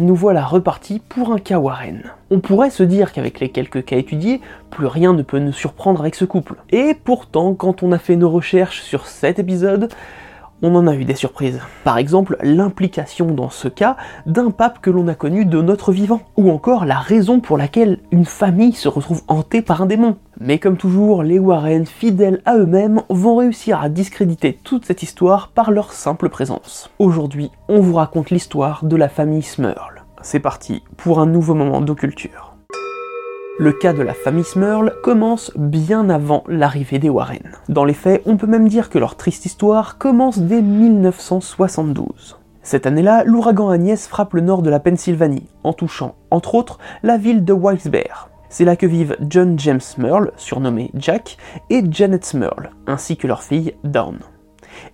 Nous voilà repartis pour un cas. On pourrait se dire qu'avec les quelques cas étudiés, plus rien ne peut nous surprendre avec ce couple. Et pourtant, quand on a fait nos recherches sur cet épisode, on en a eu des surprises. Par exemple, l'implication dans ce cas d'un pape que l'on a connu de notre vivant, ou encore la raison pour laquelle une famille se retrouve hantée par un démon. Mais comme toujours, les Warren, fidèles à eux-mêmes, vont réussir à discréditer toute cette histoire par leur simple présence. Aujourd'hui, on vous raconte l'histoire de la famille Smurl. C'est parti pour un nouveau moment d'occulture. Le cas de la famille Smurl commence bien avant l'arrivée des Warren. Dans les faits, on peut même dire que leur triste histoire commence dès 1972. Cette année-là, l'ouragan Agnès frappe le nord de la Pennsylvanie, en touchant, entre autres, la ville de Wilkes-Barre. C'est là que vivent John James Smurl, surnommé Jack, et Janet Smurl, ainsi que leur fille Dawn.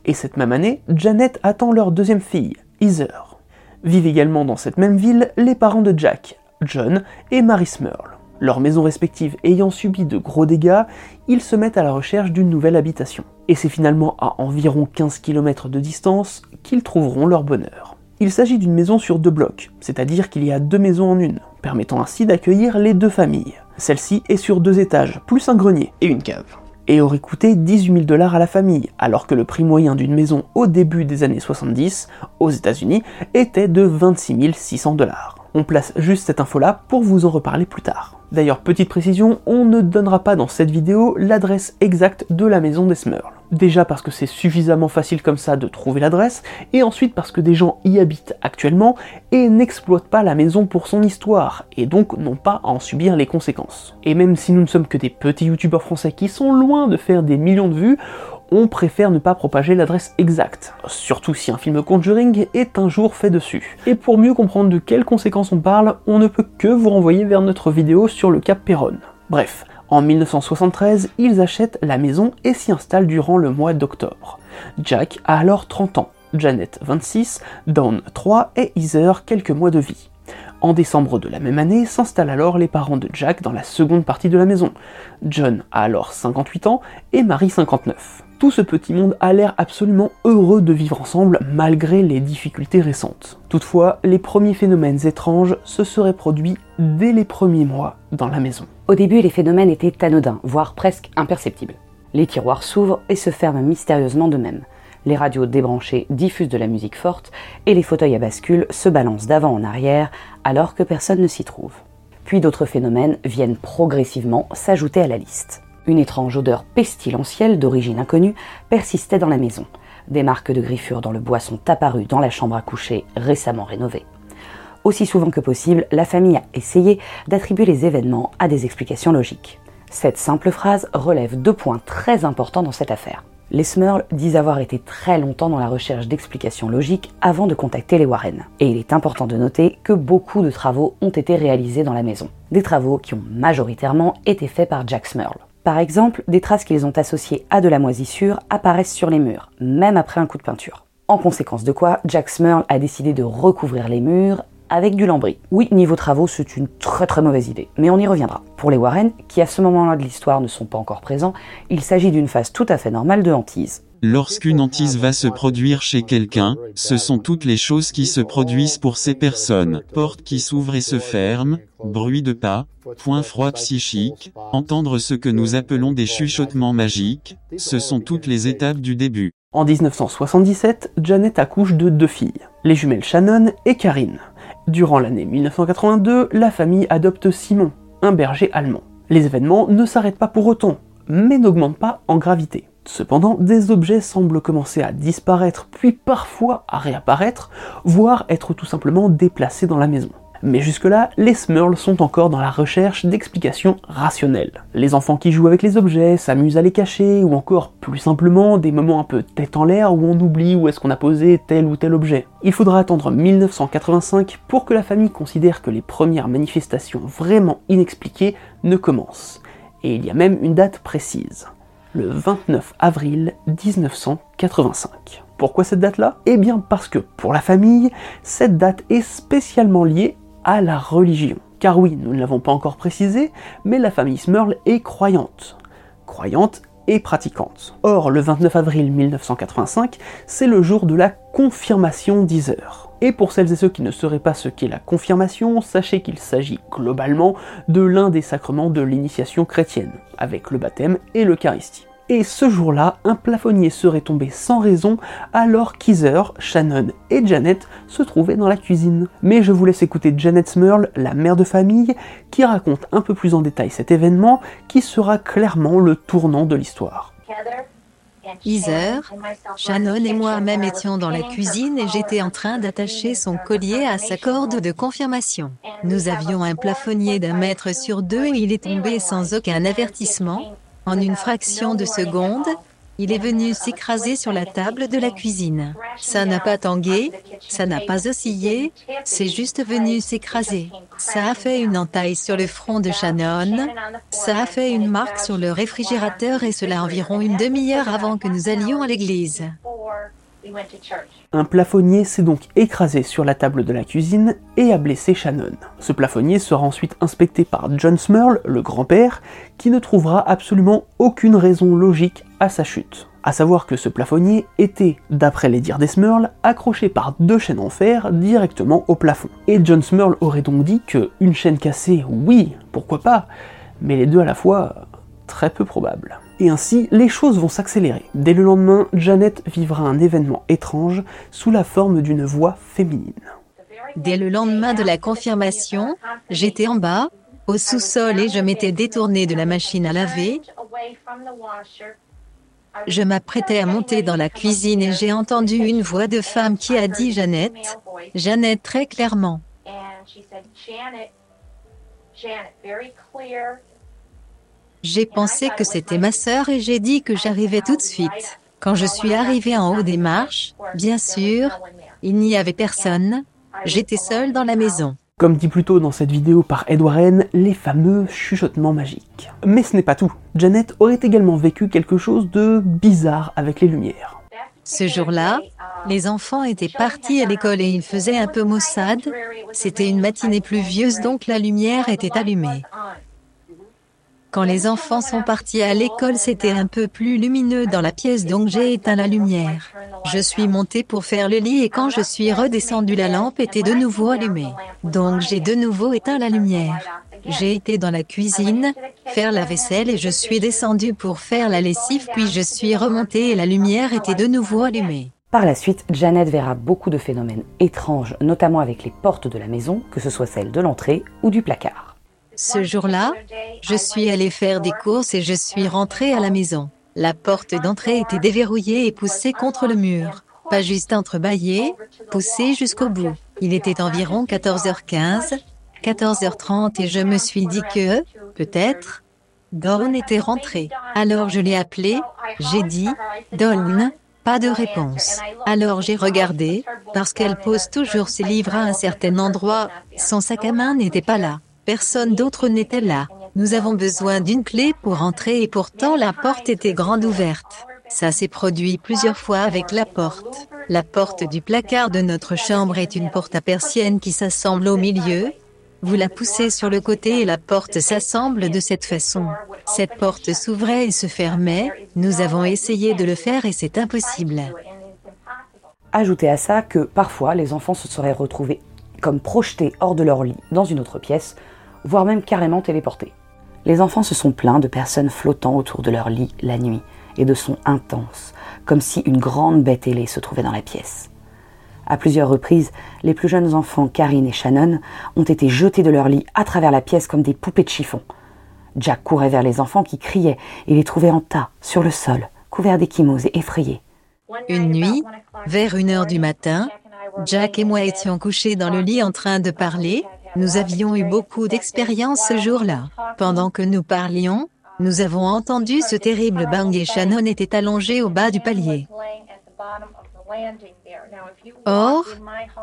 Et cette même année, Janet attend leur deuxième fille, Heather. Vivent également dans cette même ville les parents de Jack, John et Mary Smurl. Leurs maisons respectives ayant subi de gros dégâts, ils se mettent à la recherche d'une nouvelle habitation. Et c'est finalement à environ 15 km de distance qu'ils trouveront leur bonheur. Il s'agit d'une maison sur deux blocs, c'est-à-dire qu'il y a deux maisons en une, permettant ainsi d'accueillir les deux familles. Celle-ci est sur deux étages, plus un grenier et une cave. Et aurait coûté 18 000 dollars à la famille, alors que le prix moyen d'une maison au début des années 70, aux États-Unis, était de 26 600 dollars. On place juste cette info-là pour vous en reparler plus tard. D'ailleurs, petite précision, on ne donnera pas dans cette vidéo l'adresse exacte de la maison des Smurls. Déjà parce que c'est suffisamment facile comme ça de trouver l'adresse, et ensuite parce que des gens y habitent actuellement et n'exploitent pas la maison pour son histoire, et donc n'ont pas à en subir les conséquences. Et même si nous ne sommes que des petits youtubeurs français qui sont loin de faire des millions de vues, on préfère ne pas propager l'adresse exacte, surtout si un film Conjuring est un jour fait dessus. Et pour mieux comprendre de quelles conséquences on parle, on ne peut que vous renvoyer vers notre vidéo sur le Cap Perron. Bref, en 1973, ils achètent la maison et s'y installent durant le mois d'octobre. Jack a alors 30 ans, Janet 26, Dawn 3 et Heather quelques mois de vie. En décembre de la même année s'installent alors les parents de Jack dans la seconde partie de la maison. John a alors 58 ans et Marie 59. Tout ce petit monde a l'air absolument heureux de vivre ensemble malgré les difficultés récentes. Toutefois, les premiers phénomènes étranges se seraient produits dès les premiers mois dans la maison. Au début, les phénomènes étaient anodins, voire presque imperceptibles. Les tiroirs s'ouvrent et se ferment mystérieusement d'eux-mêmes. Les radios débranchées diffusent de la musique forte et les fauteuils à bascule se balancent d'avant en arrière alors que personne ne s'y trouve. Puis d'autres phénomènes viennent progressivement s'ajouter à la liste. Une étrange odeur pestilentielle d'origine inconnue persistait dans la maison. Des marques de griffures dans le bois sont apparues dans la chambre à coucher récemment rénovée. Aussi souvent que possible, la famille a essayé d'attribuer les événements à des explications logiques. Cette simple phrase relève deux points très importants dans cette affaire. Les Smurls disent avoir été très longtemps dans la recherche d'explications logiques avant de contacter les Warren. Et il est important de noter que beaucoup de travaux ont été réalisés dans la maison. Des travaux qui ont majoritairement été faits par Jack Smurl. Par exemple, des traces qu'ils ont associées à de la moisissure apparaissent sur les murs, même après un coup de peinture. En conséquence de quoi, Jack Smurl a décidé de recouvrir les murs avec du lambris. Oui, niveau travaux, c'est une très très mauvaise idée, mais on y reviendra. Pour les Warren, qui à ce moment-là de l'histoire ne sont pas encore présents, il s'agit d'une phase tout à fait normale de hantise. Lorsqu'une hantise va se produire chez quelqu'un, ce sont toutes les choses qui se produisent pour ces personnes. Portes qui s'ouvrent et se ferment, bruit de pas, point froid psychique, entendre ce que nous appelons des chuchotements magiques, ce sont toutes les étapes du début. En 1977, Janet accouche de deux filles, les jumelles Shannon et Karine. Durant l'année 1982, la famille adopte Simon, un berger allemand. Les événements ne s'arrêtent pas pour autant, mais n'augmentent pas en gravité. Cependant, des objets semblent commencer à disparaître, puis parfois à réapparaître, voire être tout simplement déplacés dans la maison. Mais jusque-là, les Smurls sont encore dans la recherche d'explications rationnelles. Les enfants qui jouent avec les objets, s'amusent à les cacher, ou encore plus simplement des moments un peu tête en l'air où on oublie où est-ce qu'on a posé tel ou tel objet. Il faudra attendre 1985 pour que la famille considère que les premières manifestations vraiment inexpliquées ne commencent. Et il y a même une date précise le 29 avril 1985. Pourquoi cette date-là? Eh bien parce que pour la famille, cette date est spécialement liée à la religion. Car oui, nous ne l'avons pas encore précisé, mais la famille Smurl est croyante. Croyante et pratiquante. Or, le 29 avril 1985, c'est le jour de la confirmation d'Iser. Et pour celles et ceux qui ne sauraient pas ce qu'est la confirmation, sachez qu'il s'agit globalement de l'un des sacrements de l'initiation chrétienne, avec le baptême et l'Eucharistie. Et ce jour-là, un plafonnier serait tombé sans raison alors qu'Iser, Shannon et Janet se trouvaient dans la cuisine. Mais je vous laisse écouter Janet Smurl, la mère de famille, qui raconte un peu plus en détail cet événement qui sera clairement le tournant de l'histoire. Iser, Shannon et moi-même étions dans la cuisine et j'étais en train d'attacher son collier à sa corde de confirmation. Nous avions un plafonnier d'un mètre sur deux et il est tombé sans aucun avertissement, en une fraction de seconde, il est venu s'écraser sur la table de la cuisine. Ça n'a pas tangué, ça n'a pas oscillé, c'est juste venu s'écraser. Ça a fait une entaille sur le front de Shannon, ça a fait une marque sur le réfrigérateur et cela environ une demi-heure avant que nous allions à l'église. Un plafonnier s'est donc écrasé sur la table de la cuisine et a blessé Shannon. Ce plafonnier sera ensuite inspecté par John Smurl, le grand-père, qui ne trouvera absolument aucune raison logique à sa chute. A savoir que ce plafonnier était, d'après les dires des Smurl, accroché par deux chaînes en fer directement au plafond. Et John Smurl aurait donc dit que une chaîne cassée, oui, pourquoi pas, mais les deux à la fois, très peu probable. Et ainsi, les choses vont s'accélérer. Dès le lendemain, Janet vivra un événement étrange sous la forme d'une voix féminine. Dès le lendemain de la confirmation, j'étais en bas, au sous-sol et je m'étais détournée de la machine à laver. Je m'apprêtais à monter dans la cuisine et j'ai entendu une voix de femme qui a dit Jeannette, Jeannette très clairement. J'ai pensé que c'était ma sœur et j'ai dit que j'arrivais tout de suite. Quand je suis arrivée en haut des marches, bien sûr, il n'y avait personne. J'étais seule dans la maison. Comme dit plus tôt dans cette vidéo par Ed Warren, les fameux chuchotements magiques. Mais ce n'est pas tout. Janet aurait également vécu quelque chose de bizarre avec les lumières. Ce jour-là, les enfants étaient partis à l'école et il faisait un peu maussade. C'était une matinée pluvieuse donc la lumière était allumée. Quand les enfants sont partis à l'école, c'était un peu plus lumineux dans la pièce, donc j'ai éteint la lumière. Je suis montée pour faire le lit et quand je suis redescendue, la lampe était de nouveau allumée. Donc j'ai de nouveau éteint la lumière. J'ai été dans la cuisine, faire la vaisselle et je suis descendue pour faire la lessive, puis je suis remontée et la lumière était de nouveau allumée. Par la suite, Janet verra beaucoup de phénomènes étranges, notamment avec les portes de la maison, que ce soit celles de l'entrée ou du placard. Ce jour-là, je suis allée faire des courses et je suis rentrée à la maison. La porte d'entrée était déverrouillée et poussée contre le mur. Pas juste entrebâillée, poussée jusqu'au bout. Il était environ 14h15, 14h30 et je me suis dit que, peut-être, Dawn était rentrée. Alors je l'ai appelée, j'ai dit, Dawn, pas de réponse. Alors j'ai regardé, parce qu'elle pose toujours ses livres à un certain endroit, son sac à main n'était pas là. Personne d'autre n'était là. Nous avons besoin d'une clé pour entrer et pourtant la porte était grande ouverte. Ça s'est produit plusieurs fois avec la porte. La porte du placard de notre chambre est une porte à persienne qui s'assemble au milieu. Vous la poussez sur le côté et la porte s'assemble de cette façon. Cette porte s'ouvrait et se fermait. Nous avons essayé de le faire et c'est impossible. Ajoutez à ça que parfois les enfants se seraient retrouvés comme projetés hors de leur lit dans une autre pièce, voire même carrément téléportés. Les enfants se sont plaints de personnes flottant autour de leur lit la nuit et de sons intenses, comme si une grande bête ailée se trouvait dans la pièce. À plusieurs reprises, les plus jeunes enfants, Karine et Shannon, ont été jetés de leur lit à travers la pièce comme des poupées de chiffon. Jack courait vers les enfants qui criaient et les trouvait en tas, sur le sol, couverts d'échymoses et effrayés. Une nuit, vers une heure du matin, Jack et moi étions couchés dans le lit en train de parler. Nous avions eu beaucoup d'expérience ce jour-là. Pendant que nous parlions, nous avons entendu ce terrible bang et Shannon était allongé au bas du palier. Or,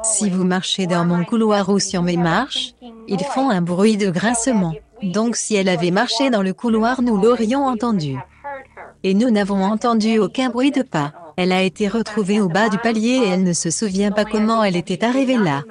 si vous marchez dans mon couloir ou sur mes marches, ils font un bruit de grincement. Donc si elle avait marché dans le couloir, nous l'aurions entendu. Et nous n'avons entendu aucun bruit de pas. Elle a été retrouvée au bas du palier et elle ne se souvient pas comment elle était arrivée là.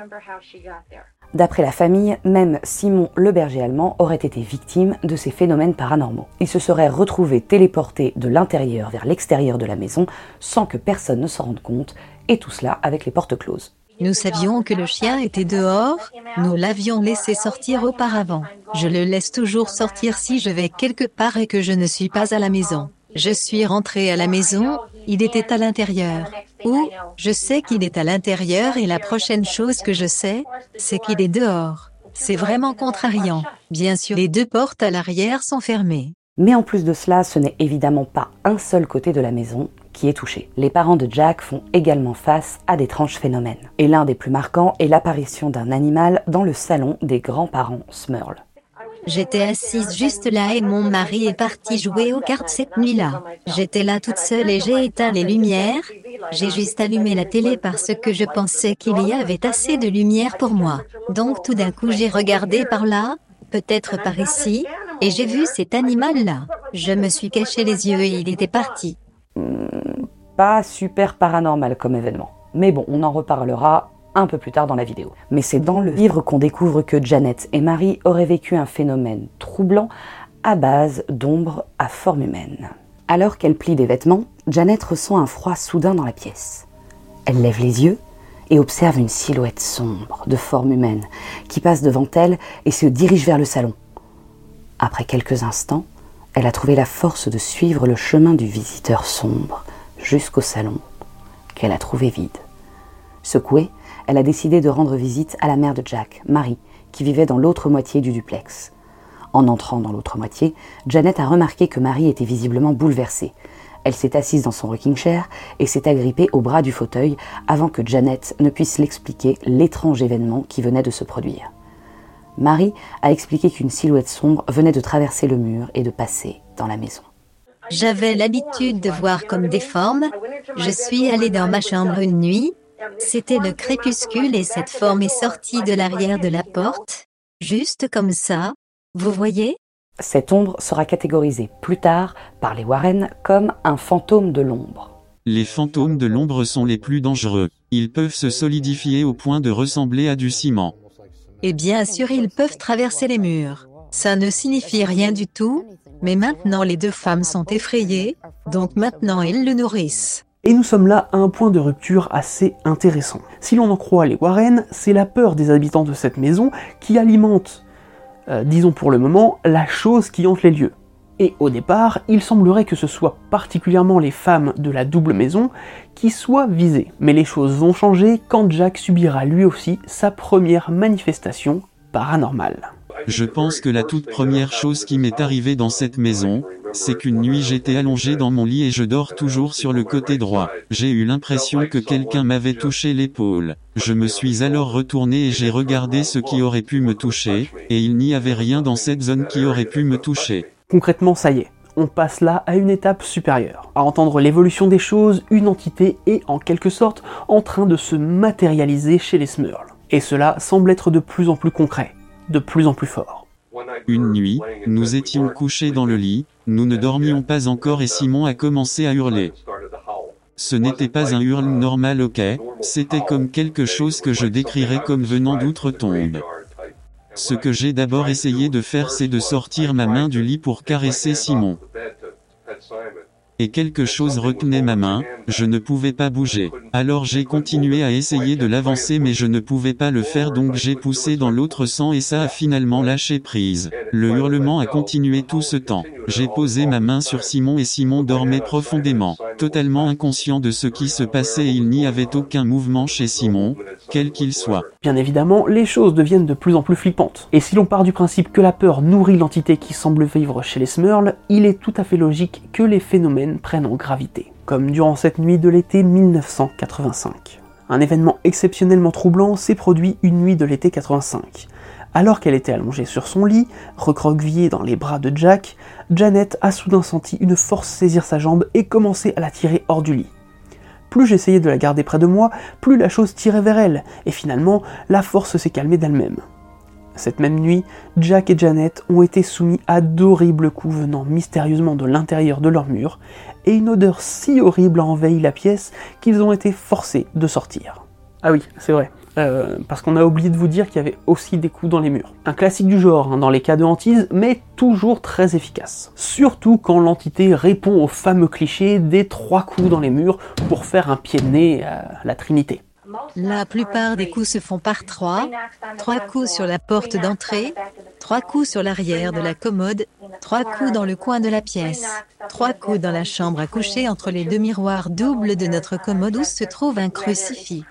D'après la famille, même Simon le berger allemand aurait été victime de ces phénomènes paranormaux. Il se serait retrouvé téléporté de l'intérieur vers l'extérieur de la maison sans que personne ne s'en rende compte, et tout cela avec les portes closes. Nous savions que le chien était dehors, nous l'avions laissé sortir auparavant. Je le laisse toujours sortir si je vais quelque part et que je ne suis pas à la maison. Je suis rentrée à la maison, il était à l'intérieur. Ou, je sais qu'il est à l'intérieur et la prochaine chose que je sais, c'est qu'il est dehors. C'est vraiment contrariant. Bien sûr, les deux portes à l'arrière sont fermées. Mais en plus de cela, ce n'est évidemment pas un seul côté de la maison qui est touché. Les parents de Jack font également face à d'étranges phénomènes. Et l'un des plus marquants est l'apparition d'un animal dans le salon des grands-parents Smurl. J'étais assise juste là et mon mari est parti jouer aux cartes cette nuit-là. J'étais là toute seule et j'ai éteint les lumières. J'ai juste allumé la télé parce que je pensais qu'il y avait assez de lumière pour moi. Donc tout d'un coup j'ai regardé par là, peut-être par ici, et j'ai vu cet animal-là. Je me suis caché les yeux et il était parti. Hmm, pas super paranormal comme événement. Mais bon, on en reparlera un peu plus tard dans la vidéo. Mais c'est dans le livre qu'on découvre que Janet et Marie auraient vécu un phénomène troublant à base d'ombre à forme humaine. Alors qu'elle plie des vêtements, Janet ressent un froid soudain dans la pièce. Elle lève les yeux et observe une silhouette sombre de forme humaine qui passe devant elle et se dirige vers le salon. Après quelques instants, elle a trouvé la force de suivre le chemin du visiteur sombre jusqu'au salon, qu'elle a trouvé vide. Secouée, elle a décidé de rendre visite à la mère de Jack, Marie, qui vivait dans l'autre moitié du duplex. En entrant dans l'autre moitié, Janet a remarqué que Marie était visiblement bouleversée. Elle s'est assise dans son rocking chair et s'est agrippée au bras du fauteuil avant que Janet ne puisse l'expliquer l'étrange événement qui venait de se produire. Marie a expliqué qu'une silhouette sombre venait de traverser le mur et de passer dans la maison. J'avais l'habitude de voir comme des formes. Je suis allée dans ma chambre une nuit. C'était le crépuscule et cette forme est sortie de l'arrière de la porte. Juste comme ça. Vous voyez? Cette ombre sera catégorisée plus tard par les Warren comme un fantôme de l'ombre. Les fantômes de l'ombre sont les plus dangereux. Ils peuvent se solidifier au point de ressembler à du ciment. Et bien sûr, ils peuvent traverser les murs. Ça ne signifie rien du tout, mais maintenant les deux femmes sont effrayées, donc maintenant ils le nourrissent. Et nous sommes là à un point de rupture assez intéressant. Si l'on en croit les Warren, c'est la peur des habitants de cette maison qui alimente, euh, disons pour le moment, la chose qui hante les lieux. Et au départ, il semblerait que ce soit particulièrement les femmes de la double maison qui soient visées. Mais les choses vont changer quand Jack subira lui aussi sa première manifestation paranormale. Je pense que la toute première chose qui m'est arrivée dans cette maison, c'est qu'une nuit j'étais allongé dans mon lit et je dors toujours sur le côté droit. J'ai eu l'impression que quelqu'un m'avait touché l'épaule. Je me suis alors retourné et j'ai regardé ce qui aurait pu me toucher, et il n'y avait rien dans cette zone qui aurait pu me toucher. Concrètement, ça y est, on passe là à une étape supérieure. À entendre l'évolution des choses, une entité est en quelque sorte en train de se matérialiser chez les Smurls. Et cela semble être de plus en plus concret, de plus en plus fort. Une nuit, nous étions couchés dans le lit, nous ne dormions pas encore et Simon a commencé à hurler. Ce n'était pas un hurle normal ok, c'était comme quelque chose que je décrirais comme venant d'outre-tombe. Ce que j'ai d'abord essayé de faire c'est de sortir ma main du lit pour caresser Simon. Et quelque chose retenait ma main, je ne pouvais pas bouger. Alors j'ai continué à essayer de l'avancer mais je ne pouvais pas le faire donc j'ai poussé dans l'autre sens et ça a finalement lâché prise. Le hurlement a continué tout ce temps. J'ai posé ma main sur Simon et Simon dormait profondément, totalement inconscient de ce qui se passait et il n'y avait aucun mouvement chez Simon, quel qu'il soit. Bien évidemment, les choses deviennent de plus en plus flippantes. Et si l'on part du principe que la peur nourrit l'entité qui semble vivre chez les Smurls, il est tout à fait logique que les phénomènes prennent en gravité. Comme durant cette nuit de l'été 1985. Un événement exceptionnellement troublant s'est produit une nuit de l'été 85. Alors qu'elle était allongée sur son lit, recroquevillée dans les bras de Jack, Janet a soudain senti une force saisir sa jambe et commencer à la tirer hors du lit. Plus j'essayais de la garder près de moi, plus la chose tirait vers elle, et finalement, la force s'est calmée d'elle-même. Cette même nuit, Jack et Janet ont été soumis à d'horribles coups venant mystérieusement de l'intérieur de leur mur, et une odeur si horrible a envahi la pièce qu'ils ont été forcés de sortir. Ah oui, c'est vrai. Euh, parce qu'on a oublié de vous dire qu'il y avait aussi des coups dans les murs. Un classique du genre hein, dans les cas de hantise, mais toujours très efficace. Surtout quand l'entité répond au fameux cliché des trois coups dans les murs pour faire un pied de nez à la Trinité. La plupart des coups se font par trois. Trois coups sur la porte d'entrée, trois coups sur l'arrière de la commode, trois coups dans le coin de la pièce, trois coups dans la chambre à coucher entre les deux miroirs doubles de notre commode où se trouve un crucifix.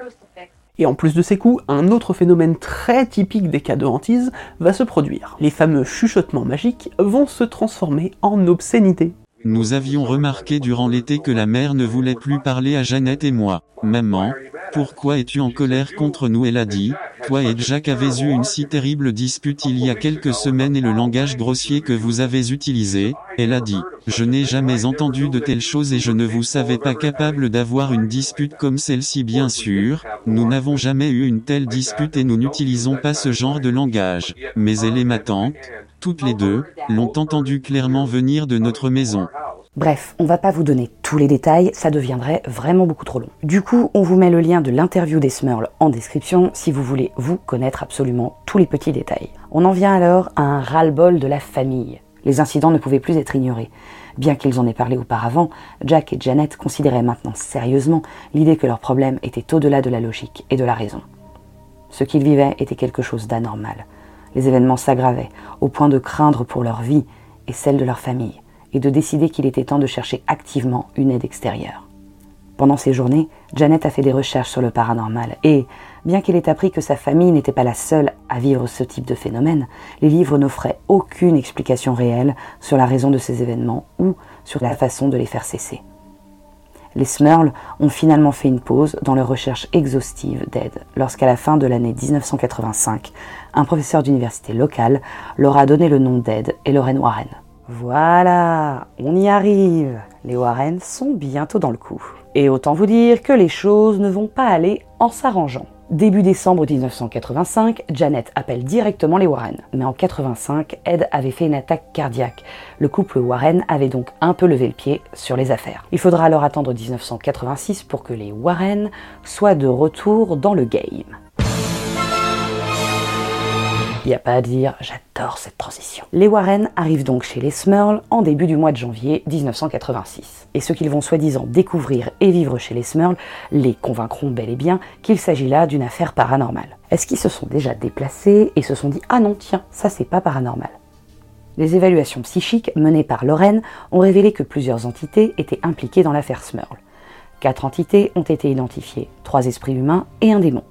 Et en plus de ces coups, un autre phénomène très typique des cas de hantise va se produire. Les fameux chuchotements magiques vont se transformer en obscénité. Nous avions remarqué durant l'été que la mère ne voulait plus parler à Jeannette et moi. Maman, pourquoi es-tu en colère contre nous? Elle a dit, toi et Jack avez eu une si terrible dispute il y a quelques semaines et le langage grossier que vous avez utilisé, elle a dit, je n'ai jamais entendu de telles choses et je ne vous savais pas capable d'avoir une dispute comme celle-ci. Bien sûr, nous n'avons jamais eu une telle dispute et nous n'utilisons pas ce genre de langage, mais elle et ma tante, toutes les deux, l'ont entendu clairement venir de notre maison. Bref, on va pas vous donner tous les détails, ça deviendrait vraiment beaucoup trop long. Du coup, on vous met le lien de l'interview des Smurls en description si vous voulez vous connaître absolument tous les petits détails. On en vient alors à un ras-le-bol de la famille. Les incidents ne pouvaient plus être ignorés. Bien qu'ils en aient parlé auparavant, Jack et Janet considéraient maintenant sérieusement l'idée que leur problème était au-delà de la logique et de la raison. Ce qu'ils vivaient était quelque chose d'anormal. Les événements s'aggravaient, au point de craindre pour leur vie et celle de leur famille et de décider qu'il était temps de chercher activement une aide extérieure. Pendant ces journées, Janet a fait des recherches sur le paranormal et, bien qu'elle ait appris que sa famille n'était pas la seule à vivre ce type de phénomène, les livres n'offraient aucune explication réelle sur la raison de ces événements ou sur la façon de les faire cesser. Les Smurls ont finalement fait une pause dans leur recherche exhaustive d'aide lorsqu'à la fin de l'année 1985, un professeur d'université locale leur a donné le nom d'Ed et Lorraine Warren. Voilà, on y arrive. Les Warren sont bientôt dans le coup. Et autant vous dire que les choses ne vont pas aller en s'arrangeant. Début décembre 1985, Janet appelle directement les Warren. Mais en 85, Ed avait fait une attaque cardiaque. Le couple Warren avait donc un peu levé le pied sur les affaires. Il faudra alors attendre 1986 pour que les Warren soient de retour dans le game. Il n'y a pas à dire, j'adore cette transition. Les Warren arrivent donc chez les Smurls en début du mois de janvier 1986. Et ceux qu'ils vont soi-disant découvrir et vivre chez les Smurls les convaincront bel et bien qu'il s'agit là d'une affaire paranormale. Est-ce qu'ils se sont déjà déplacés et se sont dit Ah non, tiens, ça c'est pas paranormal? Les évaluations psychiques menées par Lorraine ont révélé que plusieurs entités étaient impliquées dans l'affaire Smurl. Quatre entités ont été identifiées, trois esprits humains et un démon.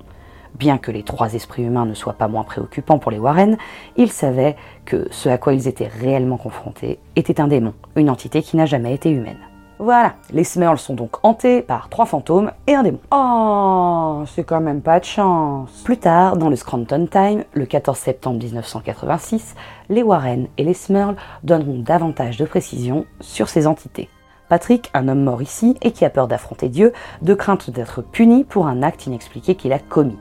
Bien que les trois esprits humains ne soient pas moins préoccupants pour les Warren, ils savaient que ce à quoi ils étaient réellement confrontés était un démon, une entité qui n'a jamais été humaine. Voilà, les Smurls sont donc hantés par trois fantômes et un démon. Oh, c'est quand même pas de chance. Plus tard, dans le Scranton Time, le 14 septembre 1986, les Warren et les Smurls donneront davantage de précisions sur ces entités. Patrick, un homme mort ici et qui a peur d'affronter Dieu, de crainte d'être puni pour un acte inexpliqué qu'il a commis.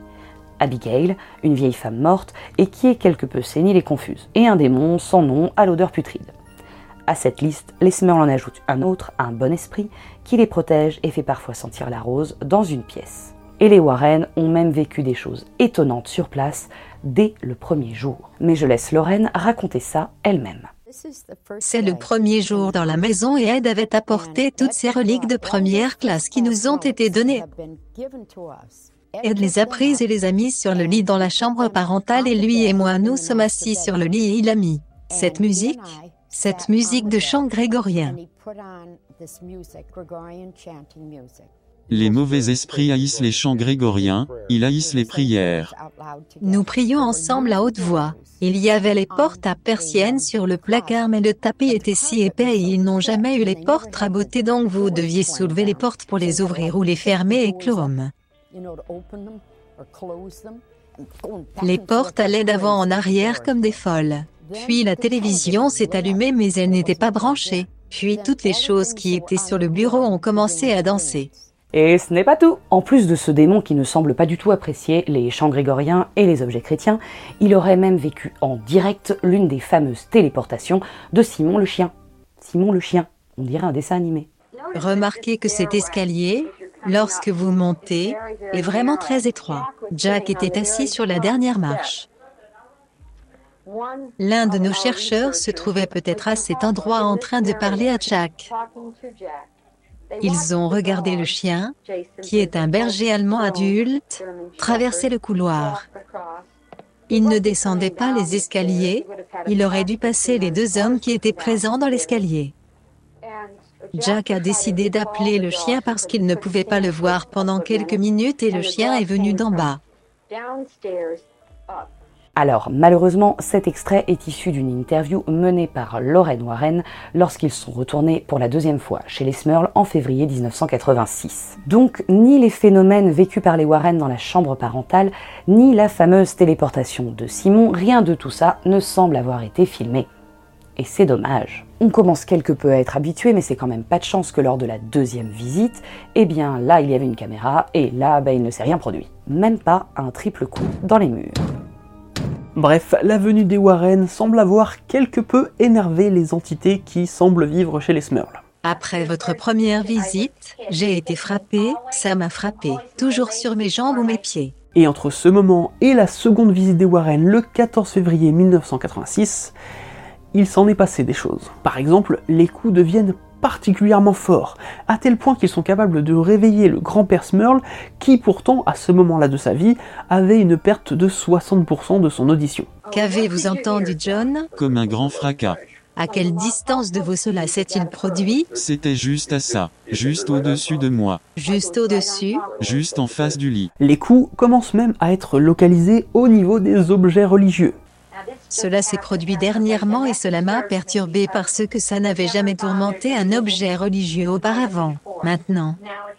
Abigail, une vieille femme morte et qui est quelque peu sénile et confuse, et un démon sans nom à l'odeur putride. À cette liste, les Smurls en ajoutent un autre, un bon esprit, qui les protège et fait parfois sentir la rose dans une pièce. Et les Warren ont même vécu des choses étonnantes sur place dès le premier jour. Mais je laisse Lorraine raconter ça elle-même. C'est le premier jour dans la maison et Ed avait apporté toutes ces reliques de première classe qui nous ont été données. Ed les a prises et les a mises sur le lit dans la chambre parentale et lui et moi nous sommes assis sur le lit et il a mis cette musique, cette musique de chant grégorien. Les mauvais esprits haïssent les chants grégoriens, ils haïssent les prières. Nous prions ensemble à haute voix. Il y avait les portes à persiennes sur le placard mais le tapis était si épais et ils n'ont jamais eu les portes rabotées donc vous deviez soulever les portes pour les ouvrir ou les fermer et clômes. Les portes allaient d'avant en arrière comme des folles. Puis la télévision s'est allumée mais elle n'était pas branchée. Puis toutes les choses qui étaient sur le bureau ont commencé à danser. Et ce n'est pas tout. En plus de ce démon qui ne semble pas du tout apprécier les chants grégoriens et les objets chrétiens, il aurait même vécu en direct l'une des fameuses téléportations de Simon le chien. Simon le chien, on dirait un dessin animé. Remarquez que cet escalier, lorsque vous montez, est vraiment très étroit. Jack était assis sur la dernière marche. L'un de nos chercheurs se trouvait peut-être à cet endroit en train de parler à Jack. Ils ont regardé le chien, qui est un berger allemand adulte, traverser le couloir. Il ne descendait pas les escaliers, il aurait dû passer les deux hommes qui étaient présents dans l'escalier. Jack a décidé d'appeler le chien parce qu'il ne pouvait pas le voir pendant quelques minutes et le chien est venu d'en bas. Alors, malheureusement, cet extrait est issu d'une interview menée par Lorraine Warren lorsqu'ils sont retournés pour la deuxième fois chez les Smurls en février 1986. Donc, ni les phénomènes vécus par les Warren dans la chambre parentale, ni la fameuse téléportation de Simon, rien de tout ça ne semble avoir été filmé. Et c'est dommage. On commence quelque peu à être habitué, mais c'est quand même pas de chance que lors de la deuxième visite, eh bien là il y avait une caméra, et là bah, il ne s'est rien produit. Même pas un triple coup dans les murs. Bref, la venue des Warren semble avoir quelque peu énervé les entités qui semblent vivre chez les Smurls. Après votre première visite, j'ai été frappé, ça m'a frappé, toujours sur mes jambes ou mes pieds. Et entre ce moment et la seconde visite des Warren le 14 février 1986, il s'en est passé des choses. Par exemple, les coups deviennent particulièrement forts, à tel point qu'ils sont capables de réveiller le grand-père Smurl, qui pourtant, à ce moment-là de sa vie, avait une perte de 60% de son audition. Qu'avez-vous entendu, John? Comme un grand fracas. À quelle distance de vos cela s'est-il produit? C'était juste à ça, juste au-dessus de moi, Juste au-dessus? Juste en face du lit. Les coups commencent même à être localisés au niveau des objets religieux. Cela s'est produit dernièrement et cela m'a perturbé parce que ça n'avait jamais tourmenté un objet religieux auparavant. Maintenant,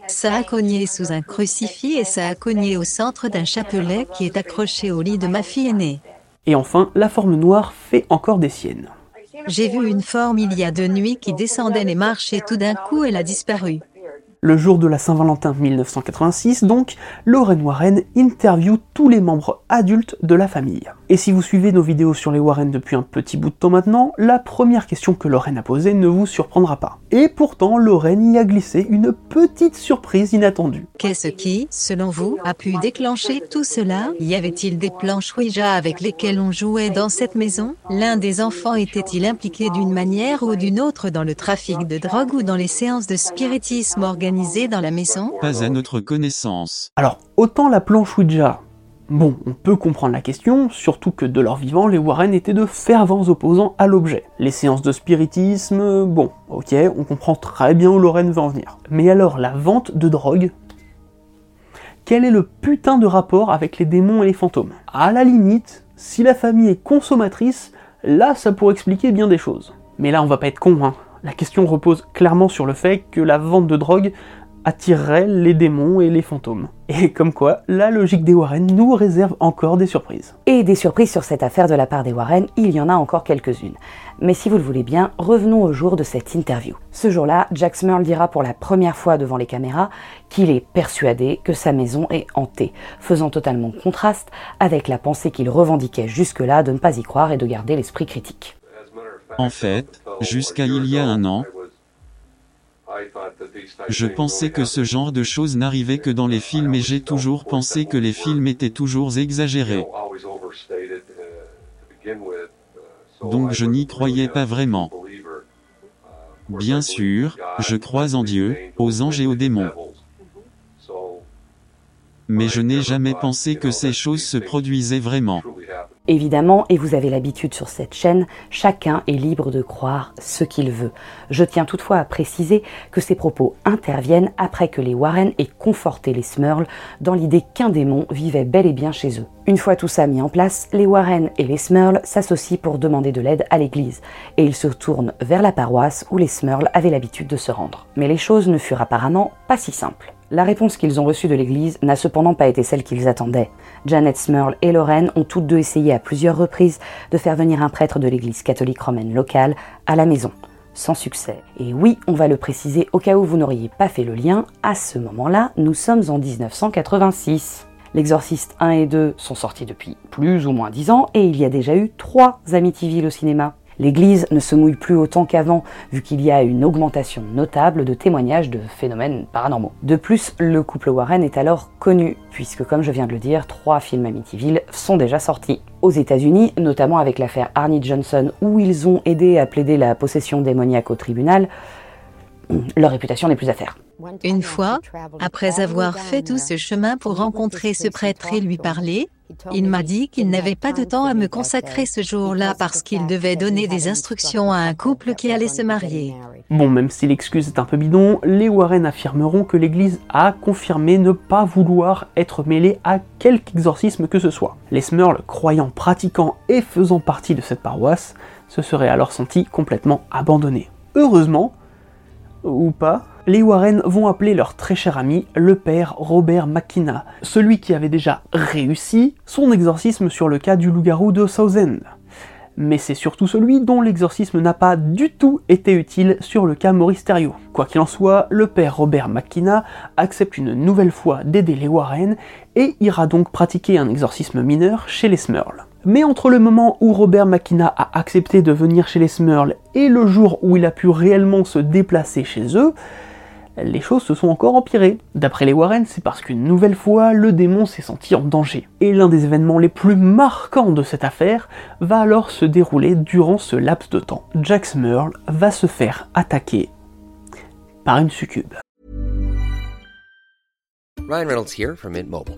ça a cogné sous un crucifix et ça a cogné au centre d'un chapelet qui est accroché au lit de ma fille aînée. Et enfin, la forme noire fait encore des siennes. J'ai vu une forme il y a deux nuits qui descendait les marches et tout d'un coup elle a disparu. Le jour de la Saint-Valentin 1986, donc, Lorraine Warren interview tous les membres adultes de la famille. Et si vous suivez nos vidéos sur les Warren depuis un petit bout de temps maintenant, la première question que Lorraine a posée ne vous surprendra pas. Et pourtant, Lorraine y a glissé une petite surprise inattendue. Qu'est-ce qui, selon vous, a pu déclencher tout cela? Y avait-il des planches Ouija avec lesquelles on jouait dans cette maison? L'un des enfants était-il impliqué d'une manière ou d'une autre dans le trafic de drogue ou dans les séances de spiritisme organisées dans la maison? Pas à notre connaissance. Alors, autant la planche Ouija, bon, on peut comprendre la question, surtout que de leur vivant, les Warren étaient de fervents opposants à l'objet. Les séances de spiritisme, bon, ok, on comprend très bien où Lorraine veut en venir. Mais alors, la vente de drogue Quel est le putain de rapport avec les démons et les fantômes? À la limite, si la famille est consommatrice, là ça pourrait expliquer bien des choses. Mais là on va pas être con, hein. La question repose clairement sur le fait que la vente de drogue attirerait les démons et les fantômes. Et comme quoi, la logique des Warren nous réserve encore des surprises. Et des surprises sur cette affaire de la part des Warren, il y en a encore quelques-unes. Mais si vous le voulez bien, revenons au jour de cette interview. Ce jour-là, Jack Smurl dira pour la première fois devant les caméras qu'il est persuadé que sa maison est hantée, faisant totalement contraste avec la pensée qu'il revendiquait jusque-là de ne pas y croire et de garder l'esprit critique. En fait, jusqu'à il y a un an, je pensais que ce genre de choses n'arrivait que dans les films et j'ai toujours pensé que les films étaient toujours exagérés. Donc je n'y croyais pas vraiment. Bien sûr, je crois en Dieu, aux anges et aux démons. Mais je n'ai jamais pensé que ces choses se produisaient vraiment. Évidemment, et vous avez l'habitude sur cette chaîne, chacun est libre de croire ce qu'il veut. Je tiens toutefois à préciser que ces propos interviennent après que les Warren aient conforté les Smurls dans l'idée qu'un démon vivait bel et bien chez eux. Une fois tout ça mis en place, les Warren et les Smurls s'associent pour demander de l'aide à l'église, et ils se tournent vers la paroisse où les Smurls avaient l'habitude de se rendre. Mais les choses ne furent apparemment pas si simples. La réponse qu'ils ont reçue de l'Église n'a cependant pas été celle qu'ils attendaient. Janet Smurl et Lorraine ont toutes deux essayé à plusieurs reprises de faire venir un prêtre de l'Église catholique romaine locale à la maison, sans succès. Et oui, on va le préciser au cas où vous n'auriez pas fait le lien, à ce moment-là, nous sommes en 1986. L'Exorciste 1 et 2 sont sortis depuis plus ou moins 10 ans et il y a déjà eu 3 Amityville au cinéma. L'Église ne se mouille plus autant qu'avant, vu qu'il y a une augmentation notable de témoignages de phénomènes paranormaux. De plus, le couple Warren est alors connu, puisque comme je viens de le dire, trois films Amityville sont déjà sortis. Aux États-Unis, notamment avec l'affaire Arnie Johnson, où ils ont aidé à plaider la possession démoniaque au tribunal, leur réputation n'est plus à faire. Une fois, après avoir fait tout ce chemin pour rencontrer ce prêtre et lui parler, il m'a dit qu'il n'avait pas de temps à me consacrer ce jour-là parce qu'il devait donner des instructions à un couple qui allait se marier. Bon, même si l'excuse est un peu bidon, les Warren affirmeront que l'Église a confirmé ne pas vouloir être mêlée à quelque exorcisme que ce soit. Les Smurls, croyant, pratiquant et faisant partie de cette paroisse, se seraient alors sentis complètement abandonnés. Heureusement, ou pas, les Warren vont appeler leur très cher ami, le père Robert McKenna, celui qui avait déjà réussi son exorcisme sur le cas du loup-garou de Southend. Mais c'est surtout celui dont l'exorcisme n'a pas du tout été utile sur le cas Maurice Thériault. Quoi qu'il en soit, le père Robert McKenna accepte une nouvelle fois d'aider les Warren et ira donc pratiquer un exorcisme mineur chez les Smurls. Mais entre le moment où Robert McKenna a accepté de venir chez les Smurls et le jour où il a pu réellement se déplacer chez eux, les choses se sont encore empirées. D'après les Warren, c'est parce qu'une nouvelle fois, le démon s'est senti en danger. Et l'un des événements les plus marquants de cette affaire va alors se dérouler durant ce laps de temps. Jack Smurl va se faire attaquer par une succube. Ryan Reynolds here from Mint Mobile.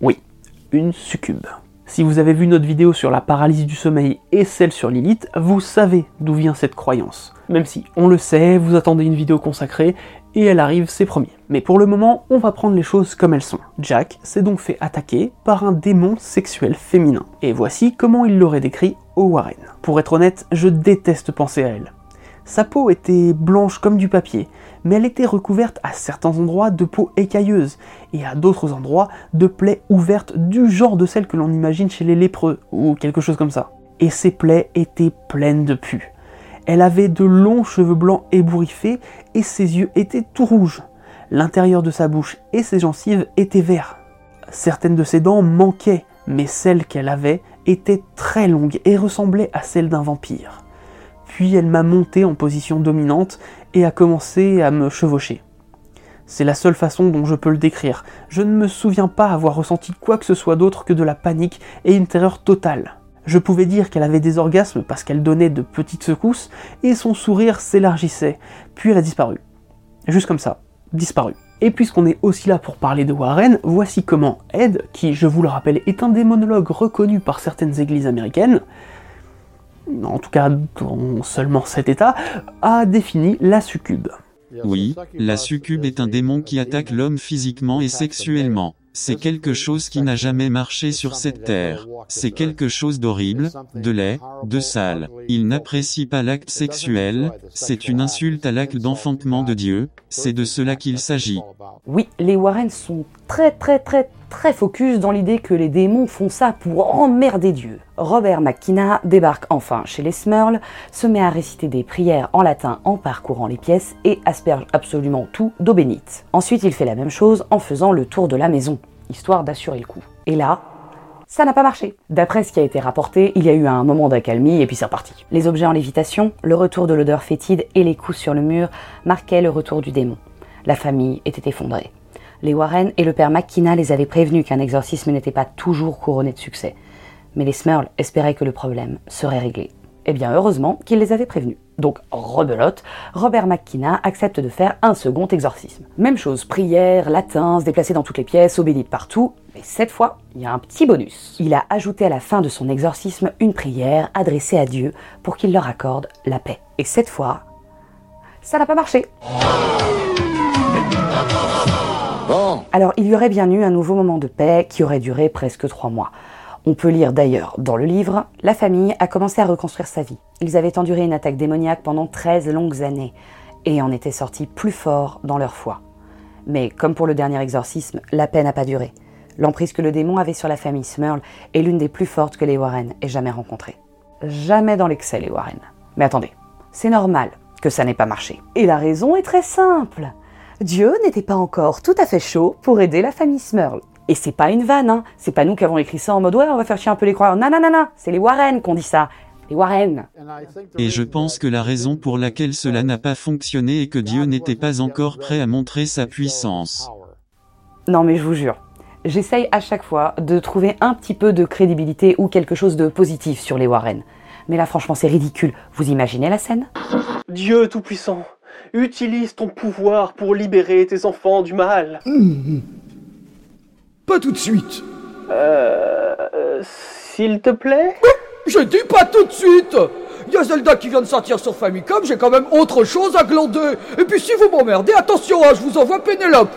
Oui, une succube. Si vous avez vu notre vidéo sur la paralysie du sommeil et celle sur Lilith, vous savez d'où vient cette croyance. Même si, on le sait, vous attendez une vidéo consacrée, et elle arrive, c'est promis. Mais pour le moment, on va prendre les choses comme elles sont. Jack s'est donc fait attaquer par un démon sexuel féminin. Et voici comment il l'aurait décrit au Warren. Pour être honnête, je déteste penser à elle. Sa peau était blanche comme du papier, mais elle était recouverte à certains endroits de peau écailleuse, et à d'autres endroits de plaies ouvertes du genre de celles que l'on imagine chez les lépreux, ou quelque chose comme ça. Et ces plaies étaient pleines de pus. Elle avait de longs cheveux blancs ébouriffés et ses yeux étaient tout rouges. L'intérieur de sa bouche et ses gencives étaient verts. Certaines de ses dents manquaient, mais celles qu'elle avait étaient très longues et ressemblaient à celles d'un vampire. Puis elle m'a monté en position dominante et a commencé à me chevaucher. C'est la seule façon dont je peux le décrire. Je ne me souviens pas avoir ressenti quoi que ce soit d'autre que de la panique et une terreur totale. Je pouvais dire qu'elle avait des orgasmes parce qu'elle donnait de petites secousses et son sourire s'élargissait, puis elle a disparu. Juste comme ça, disparu. Et puisqu'on est aussi là pour parler de Warren, voici comment Ed, qui je vous le rappelle est un démonologue reconnu par certaines églises américaines, en tout cas dans seulement cet état, a défini la succube. Oui, la succube est un démon qui attaque l'homme physiquement et sexuellement. C'est quelque chose qui n'a jamais marché sur cette terre. C'est quelque chose d'horrible, de laid, de sale. Il n'apprécie pas l'acte sexuel, c'est une insulte à l'acte d'enfantement de Dieu, c'est de cela qu'il s'agit. Oui, les Warren sont très très très très focus dans l'idée que les démons font ça pour emmerder Dieu. Robert McKenna débarque enfin chez les Smurls, se met à réciter des prières en latin en parcourant les pièces et asperge absolument tout d'eau bénite. Ensuite, il fait la même chose en faisant le tour de la maison, histoire d'assurer le coup. Et là, ça n'a pas marché. D'après ce qui a été rapporté, il y a eu un moment d'accalmie et puis c'est reparti. Les objets en lévitation, le retour de l'odeur fétide et les coups sur le mur marquaient le retour du démon. La famille était effondrée. Les Warren et le père McKenna les avaient prévenus qu'un exorcisme n'était pas toujours couronné de succès. Mais les Smurls espéraient que le problème serait réglé. Eh bien, heureusement qu'il les avait prévenus. Donc, rebelote, Robert McKenna accepte de faire un second exorcisme. Même chose, prière, latin, se déplacer dans toutes les pièces, obédite partout, mais cette fois, il y a un petit bonus. Il a ajouté à la fin de son exorcisme une prière adressée à Dieu pour qu'il leur accorde la paix. Et cette fois, ça n'a pas marché. Alors, il y aurait bien eu un nouveau moment de paix qui aurait duré presque trois mois. On peut lire d'ailleurs dans le livre, la famille a commencé à reconstruire sa vie. Ils avaient enduré une attaque démoniaque pendant 13 longues années et en étaient sortis plus forts dans leur foi. Mais comme pour le dernier exorcisme, la paix n'a pas duré. L'emprise que le démon avait sur la famille Smurl est l'une des plus fortes que les Warren aient jamais rencontrées. Jamais dans l'excès les Warren. Mais attendez, c'est normal que ça n'ait pas marché. Et la raison est très simple. Dieu n'était pas encore tout à fait chaud pour aider la famille Smurl. Et c'est pas une vanne, hein. C'est pas nous qui avons écrit ça en mode ouais, on va faire chier un peu les croyants. Non, non, non, non. C'est les Warren qui ont dit ça. Les Warren. Et je pense que la raison pour laquelle cela n'a pas fonctionné est que Dieu n'était pas encore prêt à montrer sa puissance. Non, mais je vous jure. J'essaye à chaque fois de trouver un petit peu de crédibilité ou quelque chose de positif sur les Warren. Mais là, franchement, c'est ridicule. Vous imaginez la scène? Dieu Tout-Puissant, utilise ton pouvoir pour libérer tes enfants du mal. Pas tout de suite. Euh. S'il te plaît Je dis pas tout de suite Il y a Zelda qui vient de sortir sur Famicom, j'ai quand même autre chose à glander. Et puis si vous m'emmerdez, attention, hein, je vous envoie Pénélope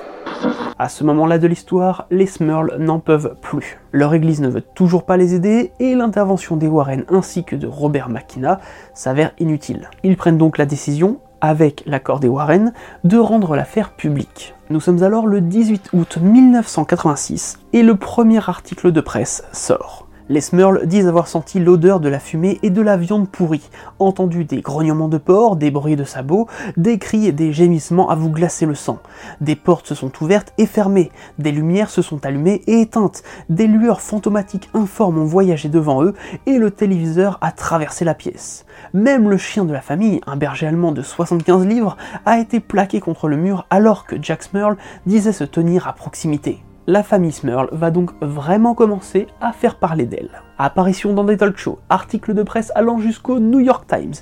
À ce moment-là de l'histoire, les Smurls n'en peuvent plus. Leur église ne veut toujours pas les aider et l'intervention des Warren ainsi que de Robert McKenna s'avère inutile. Ils prennent donc la décision, avec l'accord des Warren, de rendre l'affaire publique. Nous sommes alors le 18 août 1986 et le premier article de presse sort. Les Smurls disent avoir senti l'odeur de la fumée et de la viande pourrie, entendu des grognements de porc, des bruits de sabots, des cris et des gémissements à vous glacer le sang. Des portes se sont ouvertes et fermées, des lumières se sont allumées et éteintes, des lueurs fantomatiques informes ont voyagé devant eux et le téléviseur a traversé la pièce. Même le chien de la famille, un berger allemand de 75 livres, a été plaqué contre le mur alors que Jack Smurl disait se tenir à proximité la famille Smurl va donc vraiment commencer à faire parler d'elle. Apparition dans des talk shows, articles de presse allant jusqu'au New York Times,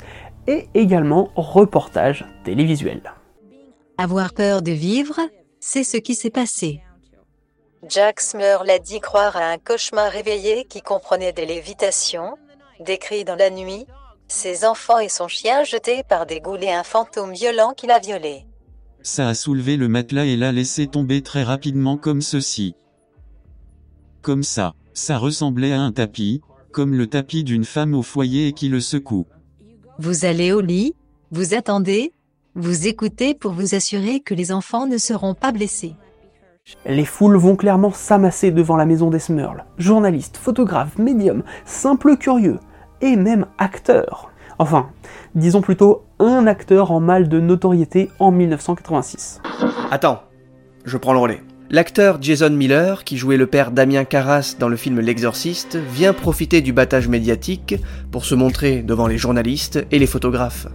et également reportages télévisuels. Avoir peur de vivre, c'est ce qui s'est passé. Jack Smurl a dit croire à un cauchemar réveillé qui comprenait des lévitations, des cris dans la nuit, ses enfants et son chien jetés par des goulets un fantôme violent qui l'a violé. Ça a soulevé le matelas et l'a laissé tomber très rapidement comme ceci. Comme ça, ça ressemblait à un tapis, comme le tapis d'une femme au foyer et qui le secoue. Vous allez au lit, vous attendez, vous écoutez pour vous assurer que les enfants ne seront pas blessés. Les foules vont clairement s'amasser devant la maison des Smurls. Journalistes, photographes, médiums, simples curieux, et même acteurs. Enfin, disons plutôt un acteur en mal de notoriété en 1986. Attends, je prends le relais. L'acteur Jason Miller, qui jouait le père Damien Carras dans le film L'Exorciste, vient profiter du battage médiatique pour se montrer devant les journalistes et les photographes.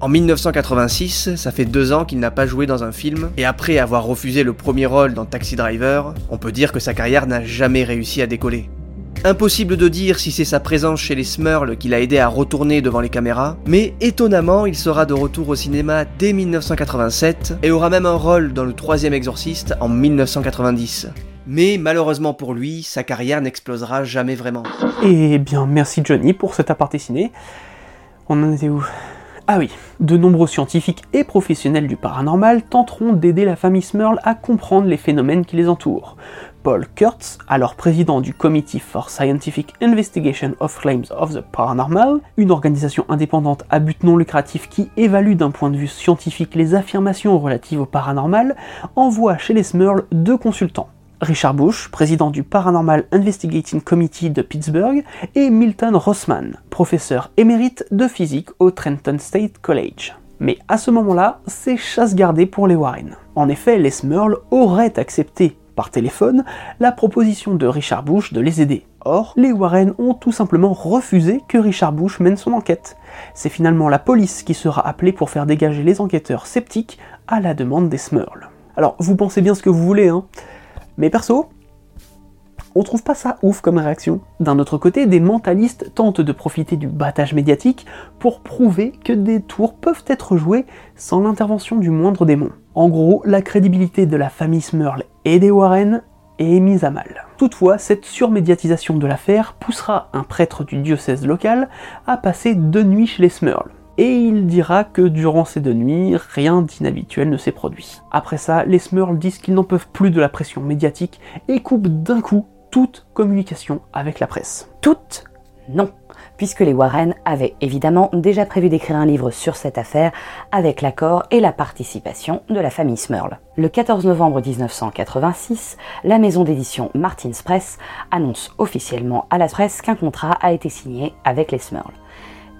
En 1986, ça fait deux ans qu'il n'a pas joué dans un film, et après avoir refusé le premier rôle dans Taxi Driver, on peut dire que sa carrière n'a jamais réussi à décoller. Impossible de dire si c'est sa présence chez les Smurls qui l'a aidé à retourner devant les caméras, mais étonnamment, il sera de retour au cinéma dès 1987 et aura même un rôle dans le troisième exorciste en 1990. Mais malheureusement pour lui, sa carrière n'explosera jamais vraiment. Eh bien, merci Johnny pour cet aparté ciné. On en était où? Ah oui, de nombreux scientifiques et professionnels du paranormal tenteront d'aider la famille Smurl à comprendre les phénomènes qui les entourent. Paul Kurtz, alors président du Committee for Scientific Investigation of Claims of the Paranormal, une organisation indépendante à but non lucratif qui évalue d'un point de vue scientifique les affirmations relatives au paranormal, envoie chez les Smurl deux consultants. Richard Bush, président du Paranormal Investigating Committee de Pittsburgh, et Milton Rossman, professeur émérite de physique au Trenton State College. Mais à ce moment-là, c'est chasse gardée pour les Warren. En effet, les Smurl auraient accepté par téléphone la proposition de Richard Bush de les aider. Or, les Warren ont tout simplement refusé que Richard Bush mène son enquête. C'est finalement la police qui sera appelée pour faire dégager les enquêteurs sceptiques à la demande des Smurls. Alors, vous pensez bien ce que vous voulez, hein Mais perso, on trouve pas ça ouf comme réaction. D'un autre côté, des mentalistes tentent de profiter du battage médiatique pour prouver que des tours peuvent être joués sans l'intervention du moindre démon. En gros, la crédibilité de la famille Smurl et des Warren est mise à mal. Toutefois, cette surmédiatisation de l'affaire poussera un prêtre du diocèse local à passer deux nuits chez les Smurl. Et il dira que durant ces deux nuits, rien d'inhabituel ne s'est produit. Après ça, les Smurls disent qu'ils n'en peuvent plus de la pression médiatique et coupent d'un coup toute communication avec la presse. Toute Non puisque les Warren avaient évidemment déjà prévu d'écrire un livre sur cette affaire avec l'accord et la participation de la famille Smurl. Le 14 novembre 1986, la maison d'édition Martin's Press annonce officiellement à la presse qu'un contrat a été signé avec les Smurl.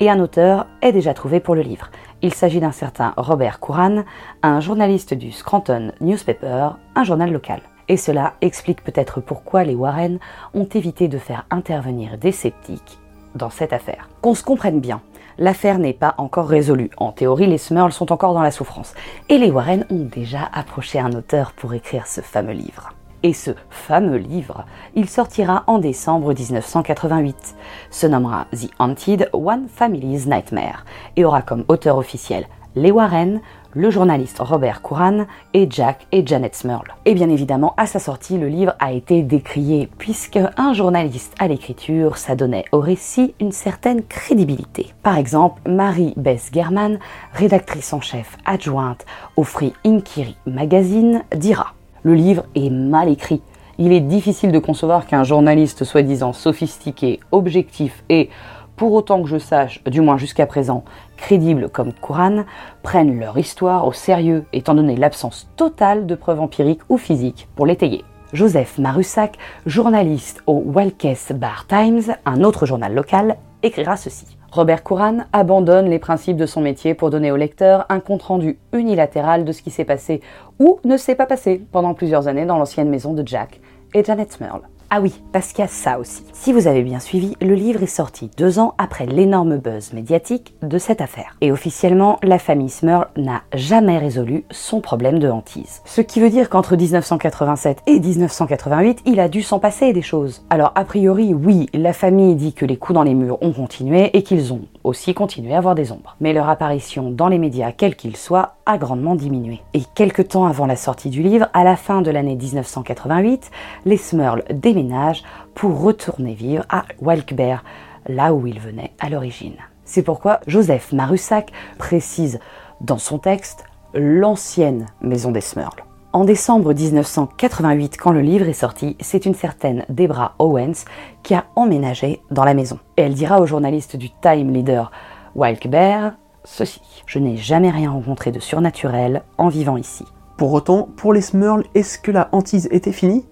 Et un auteur est déjà trouvé pour le livre. Il s'agit d'un certain Robert Couran, un journaliste du Scranton Newspaper, un journal local. Et cela explique peut-être pourquoi les Warren ont évité de faire intervenir des sceptiques dans cette affaire. Qu'on se comprenne bien, l'affaire n'est pas encore résolue. En théorie, les Smurls sont encore dans la souffrance. Et les Warren ont déjà approché un auteur pour écrire ce fameux livre. Et ce fameux livre, il sortira en décembre 1988, se nommera The Haunted One Family's Nightmare et aura comme auteur officiel les Warren, le journaliste Robert Couran et Jack et Janet Smurl. Et bien évidemment, à sa sortie, le livre a été décrié puisque un journaliste à l'écriture, ça donnait au récit une certaine crédibilité. Par exemple, Marie Bess German, rédactrice en chef adjointe au Free Inkiri Magazine, dira Le livre est mal écrit. Il est difficile de concevoir qu'un journaliste soi-disant sophistiqué, objectif et pour autant que je sache, du moins jusqu'à présent, crédibles comme Couran, prennent leur histoire au sérieux, étant donné l'absence totale de preuves empiriques ou physiques pour l'étayer. Joseph Marussac, journaliste au Walkes Bar Times, un autre journal local, écrira ceci. Robert Couran abandonne les principes de son métier pour donner au lecteur un compte-rendu unilatéral de ce qui s'est passé ou ne s'est pas passé pendant plusieurs années dans l'ancienne maison de Jack et Janet Smurl. Ah oui, parce qu'il y a ça aussi. Si vous avez bien suivi, le livre est sorti deux ans après l'énorme buzz médiatique de cette affaire. Et officiellement, la famille Smurl n'a jamais résolu son problème de hantise. Ce qui veut dire qu'entre 1987 et 1988, il a dû s'en passer des choses. Alors a priori, oui, la famille dit que les coups dans les murs ont continué et qu'ils ont aussi continué à voir des ombres. Mais leur apparition dans les médias, quels qu'ils soient, a grandement diminué. Et quelques temps avant la sortie du livre, à la fin de l'année 1988, les Smurls déménagent pour retourner vivre à Walkbear, là où ils venaient à l'origine. C'est pourquoi Joseph Marussac précise dans son texte l'ancienne maison des Smurls. En décembre 1988, quand le livre est sorti, c'est une certaine Debra Owens qui a emménagé dans la maison. Et elle dira au journaliste du Time Leader Wilke Bear ceci Je n'ai jamais rien rencontré de surnaturel en vivant ici. Pour autant, pour les Smurls, est-ce que la hantise était finie?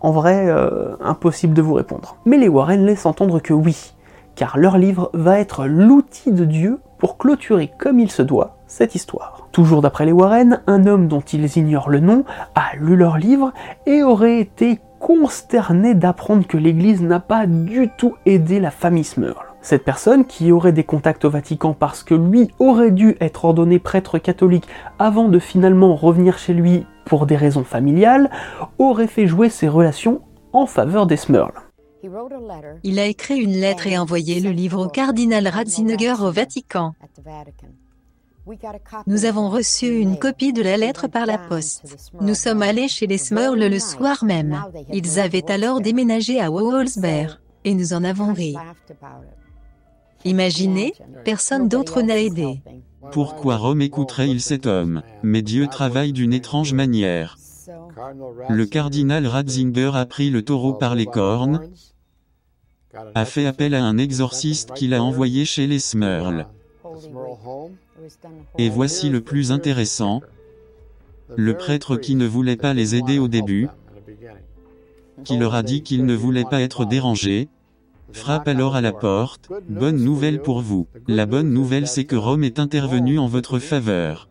En vrai, euh, impossible de vous répondre. Mais les Warren laissent entendre que oui, car leur livre va être l'outil de Dieu pour clôturer comme il se doit cette histoire. Toujours d'après les Warren, un homme dont ils ignorent le nom a lu leur livre et aurait été consterné d'apprendre que l'Église n'a pas du tout aidé la famille Smurl. Cette personne, qui aurait des contacts au Vatican parce que lui aurait dû être ordonné prêtre catholique avant de finalement revenir chez lui pour des raisons familiales, aurait fait jouer ses relations en faveur des Smurl. Il a écrit une lettre et envoyé le livre au cardinal Ratzinger au Vatican. Nous avons reçu une copie de la lettre par la poste. Nous sommes allés chez les Smurl le soir même. Ils avaient alors déménagé à Wolfsberg, et nous en avons ri. Imaginez, personne d'autre n'a aidé. Pourquoi Rome écouterait-il cet homme Mais Dieu travaille d'une étrange manière. Le cardinal Ratzinger a pris le taureau par les cornes, a fait appel à un exorciste qu'il a envoyé chez les Smurl. Et voici le plus intéressant. Le prêtre qui ne voulait pas les aider au début, qui leur a dit qu'il ne voulait pas être dérangé, frappe alors à la porte. Bonne nouvelle pour vous. La bonne nouvelle c'est que Rome est intervenu en votre faveur.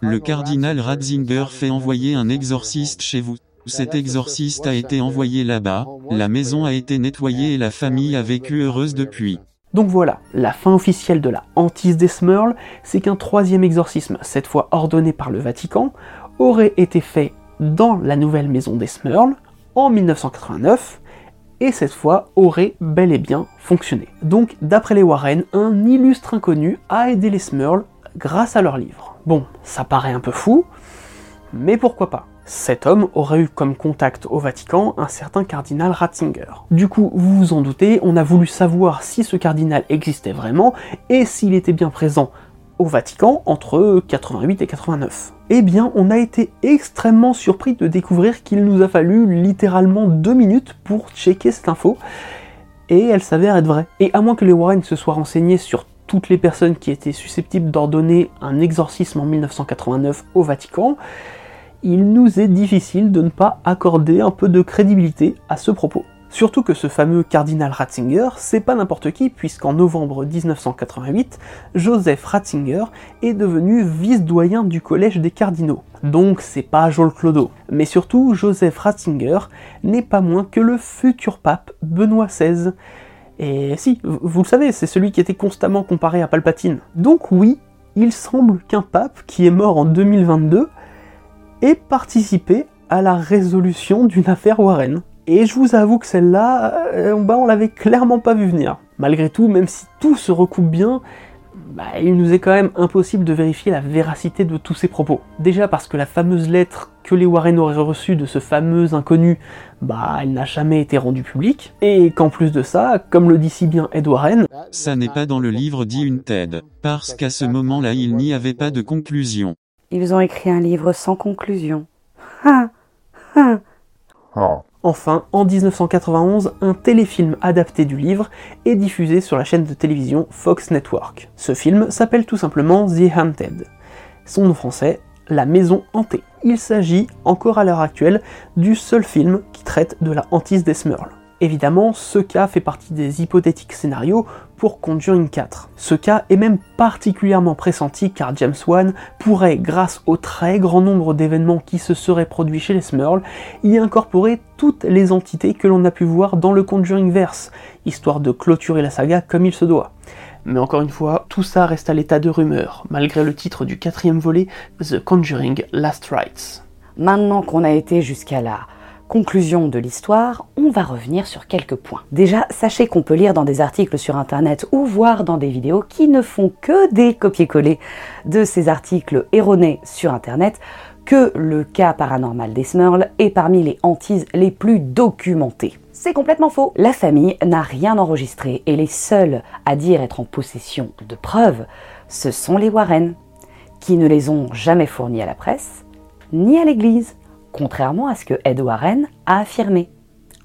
Le cardinal Ratzinger fait envoyer un exorciste chez vous. Cet exorciste a été envoyé là-bas, la maison a été nettoyée et la famille a vécu heureuse depuis. Donc voilà, la fin officielle de la hantise des Smurl, c'est qu'un troisième exorcisme, cette fois ordonné par le Vatican, aurait été fait dans la nouvelle maison des Smurl en 1989, et cette fois aurait bel et bien fonctionné. Donc d'après les Warren, un illustre inconnu a aidé les Smurl grâce à leur livre. Bon, ça paraît un peu fou, mais pourquoi pas? Cet homme aurait eu comme contact au Vatican un certain cardinal Ratzinger. Du coup, vous vous en doutez, on a voulu savoir si ce cardinal existait vraiment et s'il était bien présent au Vatican entre 88 et 89. Eh bien, on a été extrêmement surpris de découvrir qu'il nous a fallu littéralement deux minutes pour checker cette info, et elle s'avère être vraie. Et à moins que les Warren se soient renseignés sur toutes les personnes qui étaient susceptibles d'ordonner un exorcisme en 1989 au Vatican, il nous est difficile de ne pas accorder un peu de crédibilité à ce propos. Surtout que ce fameux cardinal Ratzinger, c'est pas n'importe qui, puisqu'en novembre 1988, Joseph Ratzinger est devenu vice-doyen du collège des cardinaux. Donc c'est pas Joel Clodo. Mais surtout, Joseph Ratzinger n'est pas moins que le futur pape Benoît XVI. Et si, vous le savez, c'est celui qui était constamment comparé à Palpatine. Donc oui, il semble qu'un pape qui est mort en 2022 et participer à la résolution d'une affaire Warren. Et je vous avoue que celle-là, bah, on l'avait clairement pas vu venir. Malgré tout, même si tout se recoupe bien, bah, il nous est quand même impossible de vérifier la véracité de tous ces propos. Déjà parce que la fameuse lettre que les Warren auraient reçue de ce fameux inconnu, bah elle n'a jamais été rendue publique, et qu'en plus de ça, comme le dit si bien Ed Warren, ça n'est pas dans le livre dit une TED, parce qu'à ce moment-là il n'y avait pas de conclusion. Ils ont écrit un livre sans conclusion. Enfin, en 1991, un téléfilm adapté du livre est diffusé sur la chaîne de télévision Fox Network. Ce film s'appelle tout simplement The Haunted. Son nom français, La Maison Hantée. Il s'agit, encore à l'heure actuelle, du seul film qui traite de la hantise des Smurls. Évidemment, ce cas fait partie des hypothétiques scénarios pour Conjuring 4. Ce cas est même particulièrement pressenti car James Wan pourrait, grâce au très grand nombre d'événements qui se seraient produits chez les Smurls, y incorporer toutes les entités que l'on a pu voir dans le Conjuring verse, histoire de clôturer la saga comme il se doit. Mais encore une fois, tout ça reste à l'état de rumeur, malgré le titre du quatrième volet, The Conjuring Last Rites. Maintenant qu'on a été jusqu'à là, conclusion de l'histoire, on va revenir sur quelques points. Déjà, sachez qu'on peut lire dans des articles sur Internet ou voir dans des vidéos qui ne font que des copier-coller de ces articles erronés sur Internet que le cas paranormal des Smurls est parmi les hantises les plus documentées. C'est complètement faux. La famille n'a rien enregistré et les seuls à dire être en possession de preuves, ce sont les Warren, qui ne les ont jamais fournis à la presse ni à l'église contrairement à ce que Ed Warren a affirmé.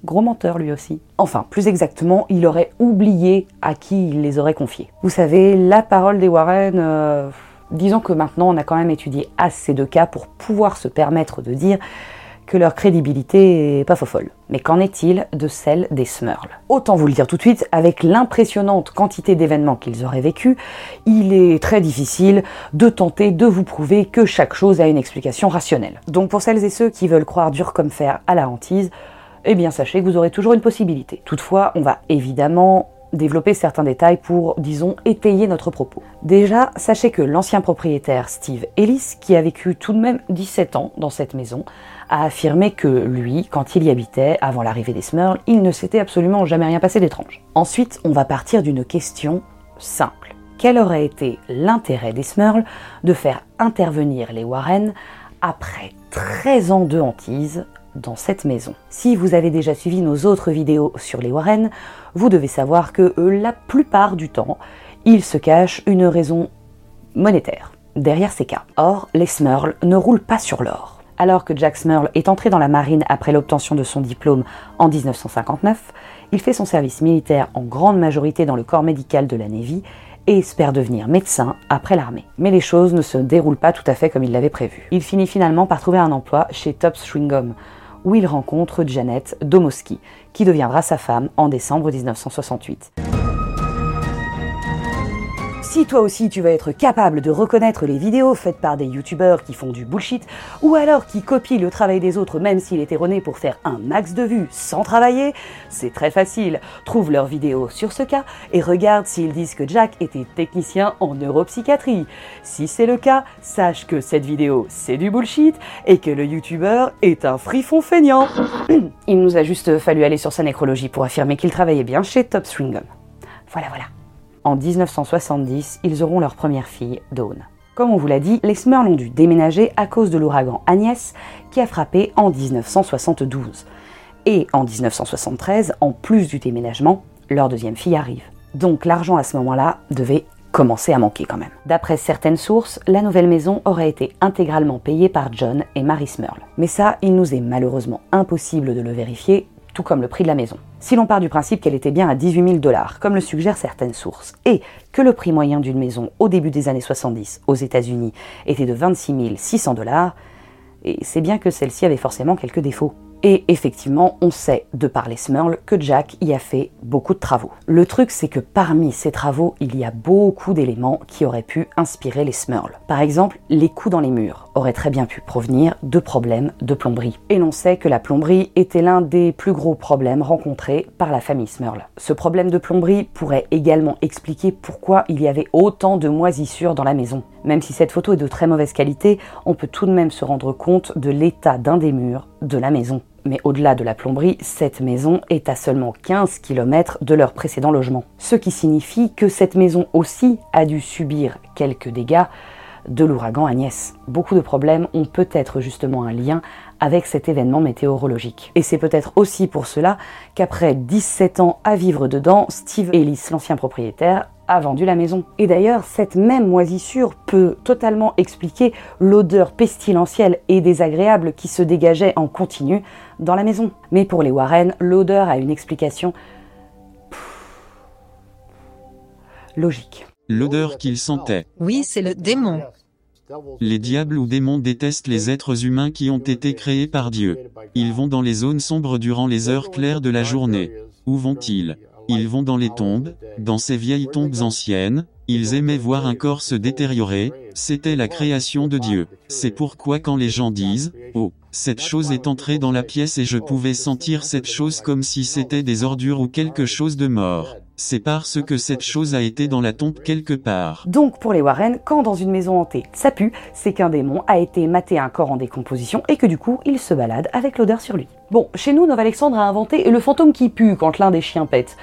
Gros menteur lui aussi. Enfin, plus exactement, il aurait oublié à qui il les aurait confiés. Vous savez, la parole des Warren, euh, disons que maintenant on a quand même étudié assez de cas pour pouvoir se permettre de dire que leur crédibilité est pas folle. Mais qu'en est-il de celle des Smurls? Autant vous le dire tout de suite, avec l'impressionnante quantité d'événements qu'ils auraient vécu, il est très difficile de tenter de vous prouver que chaque chose a une explication rationnelle. Donc pour celles et ceux qui veulent croire dur comme fer à la hantise, eh bien sachez que vous aurez toujours une possibilité. Toutefois, on va évidemment développer certains détails pour, disons, étayer notre propos. Déjà, sachez que l'ancien propriétaire Steve Ellis, qui a vécu tout de même 17 ans dans cette maison, a affirmé que lui, quand il y habitait, avant l'arrivée des Smurls, il ne s'était absolument jamais rien passé d'étrange. Ensuite, on va partir d'une question simple. Quel aurait été l'intérêt des Smurls de faire intervenir les Warren après 13 ans de hantise dans cette maison? Si vous avez déjà suivi nos autres vidéos sur les Warren, vous devez savoir que euh, la plupart du temps, il se cache une raison monétaire derrière ces cas. Or, les Smurls ne roulent pas sur l'or. Alors que Jack Smurl est entré dans la marine après l'obtention de son diplôme en 1959, il fait son service militaire en grande majorité dans le corps médical de la Navy et espère devenir médecin après l'armée. Mais les choses ne se déroulent pas tout à fait comme il l'avait prévu. Il finit finalement par trouver un emploi chez Tops Chewing où il rencontre Janet Domoski, qui deviendra sa femme en décembre 1968. Si toi aussi tu vas être capable de reconnaître les vidéos faites par des youtubeurs qui font du bullshit, ou alors qui copient le travail des autres même s'il est erroné pour faire un max de vues sans travailler, c'est très facile. Trouve leurs vidéos sur ce cas et regarde s'ils disent que Jack était technicien en neuropsychiatrie. Si c'est le cas, sache que cette vidéo c'est du bullshit et que le youtubeur est un frifon feignant. Il nous a juste fallu aller sur sa nécrologie pour affirmer qu'il travaillait bien chez Top Stringham. Voilà, voilà. En 1970, ils auront leur première fille, Dawn. Comme on vous l'a dit, les Smurls ont dû déménager à cause de l'ouragan Agnès qui a frappé en 1972. Et en 1973, en plus du déménagement, leur deuxième fille arrive. Donc l'argent à ce moment-là devait commencer à manquer quand même. D'après certaines sources, la nouvelle maison aurait été intégralement payée par John et Mary Smurl. Mais ça, il nous est malheureusement impossible de le vérifier tout comme le prix de la maison. Si l'on part du principe qu'elle était bien à 18 000 dollars, comme le suggèrent certaines sources, et que le prix moyen d'une maison au début des années 70 aux États-Unis était de 26 600 dollars, c'est bien que celle-ci avait forcément quelques défauts. Et effectivement, on sait, de par les Smurls, que Jack y a fait beaucoup de travaux. Le truc, c'est que parmi ces travaux, il y a beaucoup d'éléments qui auraient pu inspirer les Smurls. Par exemple, les coups dans les murs auraient très bien pu provenir de problèmes de plomberie. Et l'on sait que la plomberie était l'un des plus gros problèmes rencontrés par la famille Smurl. Ce problème de plomberie pourrait également expliquer pourquoi il y avait autant de moisissures dans la maison. Même si cette photo est de très mauvaise qualité, on peut tout de même se rendre compte de l'état d'un des murs de la maison. Mais au-delà de la plomberie, cette maison est à seulement 15 km de leur précédent logement. Ce qui signifie que cette maison aussi a dû subir quelques dégâts de l'ouragan Agnès. Beaucoup de problèmes ont peut-être justement un lien avec cet événement météorologique. Et c'est peut-être aussi pour cela qu'après 17 ans à vivre dedans, Steve Ellis, l'ancien propriétaire, a vendu la maison. Et d'ailleurs, cette même moisissure peut totalement expliquer l'odeur pestilentielle et désagréable qui se dégageait en continu dans la maison. Mais pour les Warren, l'odeur a une explication logique. L'odeur qu'ils sentaient. Oui, c'est le démon. Les diables ou démons détestent les êtres humains qui ont été créés par Dieu. Ils vont dans les zones sombres durant les heures claires de la journée. Où vont-ils? Ils vont dans les tombes, dans ces vieilles tombes anciennes, ils aimaient voir un corps se détériorer, c'était la création de Dieu. C'est pourquoi quand les gens disent ⁇ Oh, cette chose est entrée dans la pièce et je pouvais sentir cette chose comme si c'était des ordures ou quelque chose de mort ⁇ c'est parce que cette chose a été dans la tombe quelque part. Donc pour les Warren, quand dans une maison hantée ça pue, c'est qu'un démon a été maté un corps en décomposition et que du coup il se balade avec l'odeur sur lui. Bon, chez nous, Nov Alexandre a inventé le fantôme qui pue quand l'un des chiens pète.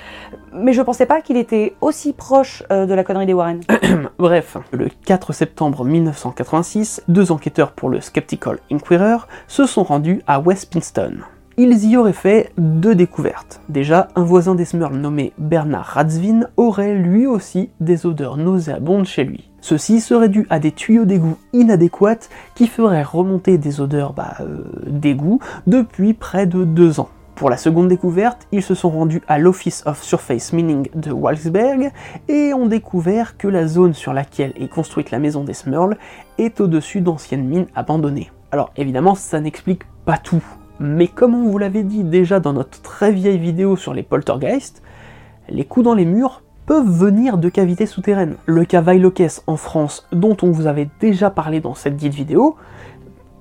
Mais je pensais pas qu'il était aussi proche euh, de la connerie des Warren. Bref, le 4 septembre 1986, deux enquêteurs pour le Skeptical Inquirer se sont rendus à Westpinston ils y auraient fait deux découvertes. Déjà, un voisin des Smurls nommé Bernard Ratzvin aurait lui aussi des odeurs nauséabondes chez lui. Ceci serait dû à des tuyaux d'égout inadéquats qui feraient remonter des odeurs bah, euh, d'égout depuis près de deux ans. Pour la seconde découverte, ils se sont rendus à l'Office of Surface Mining de Walsberg et ont découvert que la zone sur laquelle est construite la maison des Smurls est au-dessus d'anciennes mines abandonnées. Alors évidemment, ça n'explique pas tout, mais comme on vous l'avait dit déjà dans notre très vieille vidéo sur les poltergeists, les coups dans les murs peuvent venir de cavités souterraines. Le cas Weilokes en France, dont on vous avait déjà parlé dans cette dite vidéo,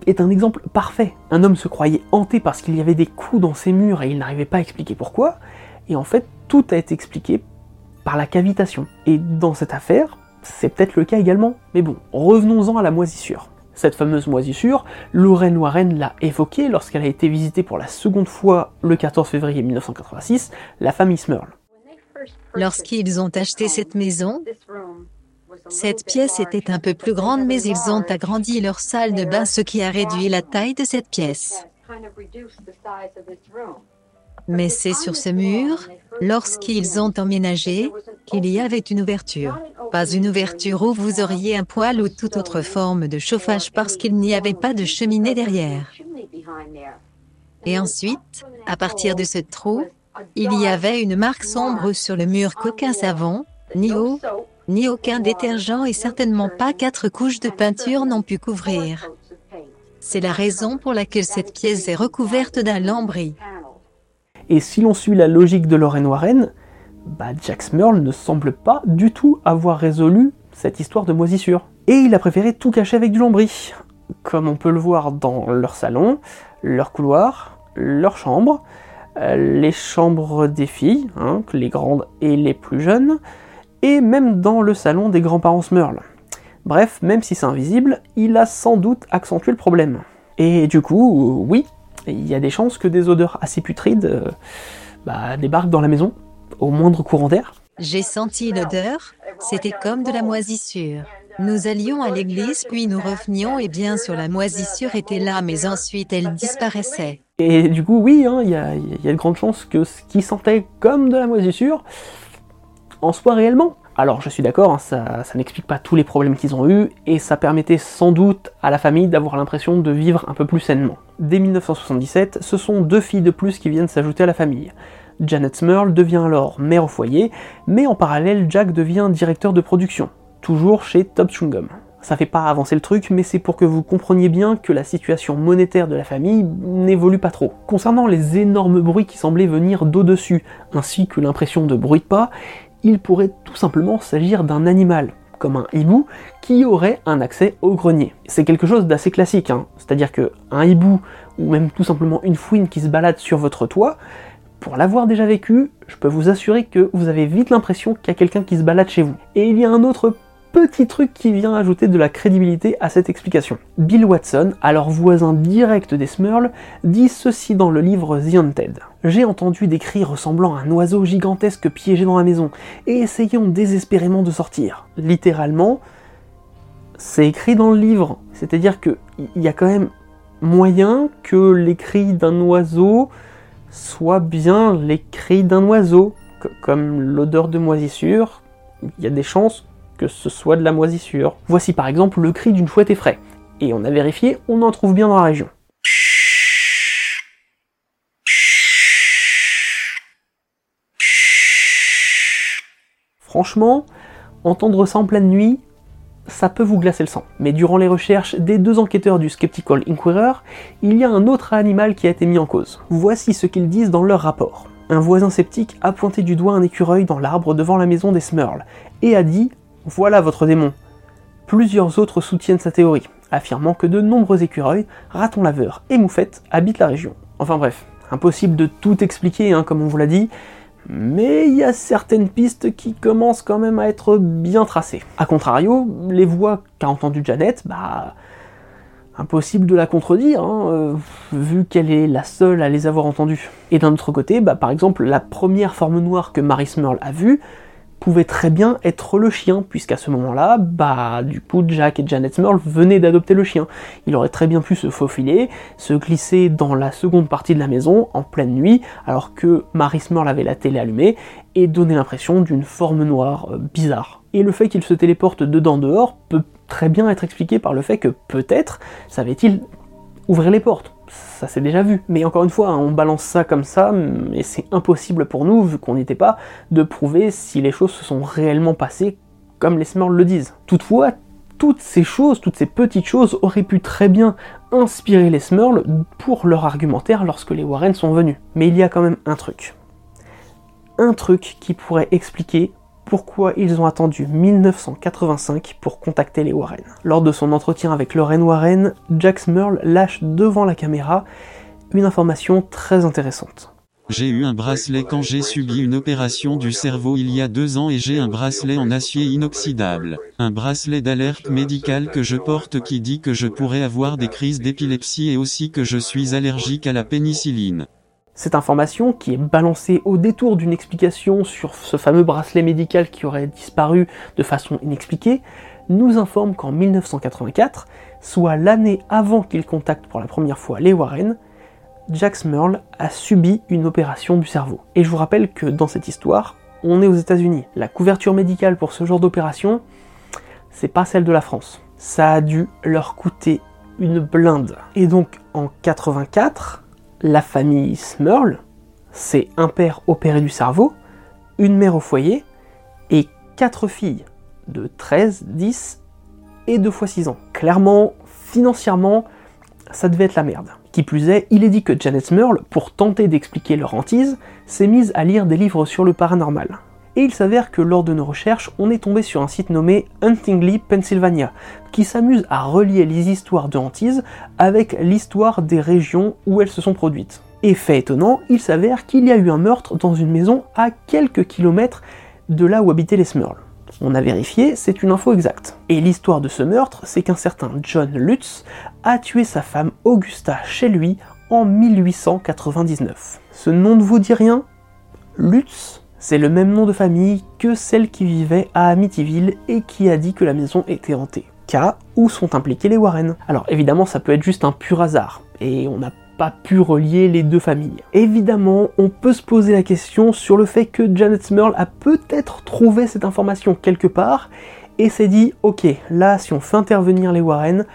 est un exemple parfait. Un homme se croyait hanté parce qu'il y avait des coups dans ses murs et il n'arrivait pas à expliquer pourquoi, et en fait tout a été expliqué par la cavitation. Et dans cette affaire, c'est peut-être le cas également. Mais bon, revenons-en à la moisissure. Cette fameuse moisissure, Lorraine Warren l'a évoquée lorsqu'elle a été visitée pour la seconde fois le 14 février 1986, la famille Smurl. Lorsqu'ils ont acheté cette maison, cette pièce était un peu plus grande mais ils ont agrandi leur salle de bain ce qui a réduit la taille de cette pièce. Mais c'est sur ce mur, lorsqu'ils ont emménagé, qu'il y avait une ouverture. Pas une ouverture où vous auriez un poêle ou toute autre forme de chauffage parce qu'il n'y avait pas de cheminée derrière. Et ensuite, à partir de ce trou, il y avait une marque sombre sur le mur qu'aucun savon, ni eau, ni aucun détergent et certainement pas quatre couches de peinture n'ont pu couvrir. C'est la raison pour laquelle cette pièce est recouverte d'un lambris. Et si l'on suit la logique de Lorraine Warren, bah Jack Smurl ne semble pas du tout avoir résolu cette histoire de moisissure. Et il a préféré tout cacher avec du lambris, comme on peut le voir dans leur salon, leur couloir, leur chambre, euh, les chambres des filles, hein, les grandes et les plus jeunes, et même dans le salon des grands-parents Smurl. Bref, même si c'est invisible, il a sans doute accentué le problème. Et du coup, oui, il y a des chances que des odeurs assez putrides euh, bah, débarquent dans la maison, au moindre courant d'air. J'ai senti l'odeur, c'était comme de la moisissure. Nous allions à l'église puis nous revenions et bien sûr la moisissure était là mais ensuite elle disparaissait. Et du coup oui, hein, il y, a, de grandes chances que ce qui sentait comme de la moisissure en soit réellement. Alors je suis d'accord, hein, ça, ça n'explique pas tous les problèmes qu'ils ont eus, et ça permettait sans doute à la famille d'avoir l'impression de vivre un peu plus sainement. Dès 1977, ce sont deux filles de plus qui viennent s'ajouter à la famille. Janet Smurl devient alors mère au foyer, mais en parallèle Jack devient directeur de production, toujours chez Top Chewing Ça fait pas avancer le truc, mais c'est pour que vous compreniez bien que la situation monétaire de la famille n'évolue pas trop. Concernant les énormes bruits qui semblaient venir d'au-dessus, ainsi que l'impression de bruit de pas, il pourrait tout simplement s'agir d'un animal, comme un hibou, qui aurait un accès au grenier. C'est quelque chose d'assez classique, hein. c'est-à-dire que un hibou, ou même tout simplement une fouine qui se balade sur votre toit, pour l'avoir déjà vécu, je peux vous assurer que vous avez vite l'impression qu'il y a quelqu'un qui se balade chez vous. Et il y a un autre petit truc qui vient ajouter de la crédibilité à cette explication. Bill Watson, alors voisin direct des Smurls, dit ceci dans le livre The Haunted. J'ai entendu des cris ressemblant à un oiseau gigantesque piégé dans la maison, et essayant désespérément de sortir. Littéralement, c'est écrit dans le livre, c'est-à-dire qu'il y a quand même moyen que les cris d'un oiseau soient bien les cris d'un oiseau, comme l'odeur de moisissure, il y a des chances que ce soit de la moisissure. Voici par exemple le cri d'une chouette effraie. Et on a vérifié, on en trouve bien dans la région. Franchement, entendre ça en pleine nuit, ça peut vous glacer le sang. Mais durant les recherches des deux enquêteurs du Skeptical Inquirer, il y a un autre animal qui a été mis en cause. Voici ce qu'ils disent dans leur rapport. Un voisin sceptique a pointé du doigt un écureuil dans l'arbre devant la maison des Smurls et a dit voilà votre démon. Plusieurs autres soutiennent sa théorie, affirmant que de nombreux écureuils, ratons laveurs et moufettes habitent la région. Enfin bref, impossible de tout expliquer, hein, comme on vous l'a dit, mais il y a certaines pistes qui commencent quand même à être bien tracées. A contrario, les voix qu'a entendues Janet, bah impossible de la contredire, hein, euh, vu qu'elle est la seule à les avoir entendues. Et d'un autre côté, bah, par exemple, la première forme noire que Marie Smurl a vue, pouvait très bien être le chien, puisqu'à ce moment-là, bah, du coup, Jack et Janet Smurl venaient d'adopter le chien. Il aurait très bien pu se faufiler, se glisser dans la seconde partie de la maison en pleine nuit, alors que Marie Smurl avait la télé allumée, et donner l'impression d'une forme noire euh, bizarre. Et le fait qu'il se téléporte dedans dehors peut très bien être expliqué par le fait que peut-être savait-il ouvrir les portes ça s'est déjà vu. Mais encore une fois, hein, on balance ça comme ça, et c'est impossible pour nous, vu qu'on n'était pas, de prouver si les choses se sont réellement passées comme les Smurls le disent. Toutefois, toutes ces choses, toutes ces petites choses auraient pu très bien inspirer les Smurls pour leur argumentaire lorsque les Warren sont venus. Mais il y a quand même un truc. Un truc qui pourrait expliquer pourquoi ils ont attendu 1985 pour contacter les Warren. Lors de son entretien avec Lorraine Warren, Jack Smurl lâche devant la caméra une information très intéressante. J'ai eu un bracelet quand j'ai subi une opération du cerveau il y a deux ans et j'ai un bracelet en acier inoxydable. Un bracelet d'alerte médicale que je porte qui dit que je pourrais avoir des crises d'épilepsie et aussi que je suis allergique à la pénicilline. Cette information, qui est balancée au détour d'une explication sur ce fameux bracelet médical qui aurait disparu de façon inexpliquée, nous informe qu'en 1984, soit l'année avant qu'il contacte pour la première fois les Warren, Jack Smurl a subi une opération du cerveau. Et je vous rappelle que dans cette histoire, on est aux États-Unis. La couverture médicale pour ce genre d'opération, c'est pas celle de la France. Ça a dû leur coûter une blinde. Et donc en 84, la famille Smurl, c'est un père opéré du cerveau, une mère au foyer et quatre filles de 13, 10 et 2 fois 6 ans. Clairement, financièrement, ça devait être la merde. Qui plus est, il est dit que Janet Smurl, pour tenter d'expliquer leur hantise, s'est mise à lire des livres sur le paranormal. Et il s'avère que lors de nos recherches, on est tombé sur un site nommé Huntingly, Pennsylvania, qui s'amuse à relier les histoires de hantise avec l'histoire des régions où elles se sont produites. Et fait étonnant, il s'avère qu'il y a eu un meurtre dans une maison à quelques kilomètres de là où habitaient les Smurls. On a vérifié, c'est une info exacte. Et l'histoire de ce meurtre, c'est qu'un certain John Lutz a tué sa femme Augusta chez lui en 1899. Ce nom ne vous dit rien? Lutz, c'est le même nom de famille que celle qui vivait à Amityville et qui a dit que la maison était hantée. Cas où sont impliqués les Warren. Alors évidemment, ça peut être juste un pur hasard, et on n'a pas pu relier les deux familles. Évidemment, on peut se poser la question sur le fait que Janet Smurl a peut-être trouvé cette information quelque part et s'est dit ok, là si on fait intervenir les Warren,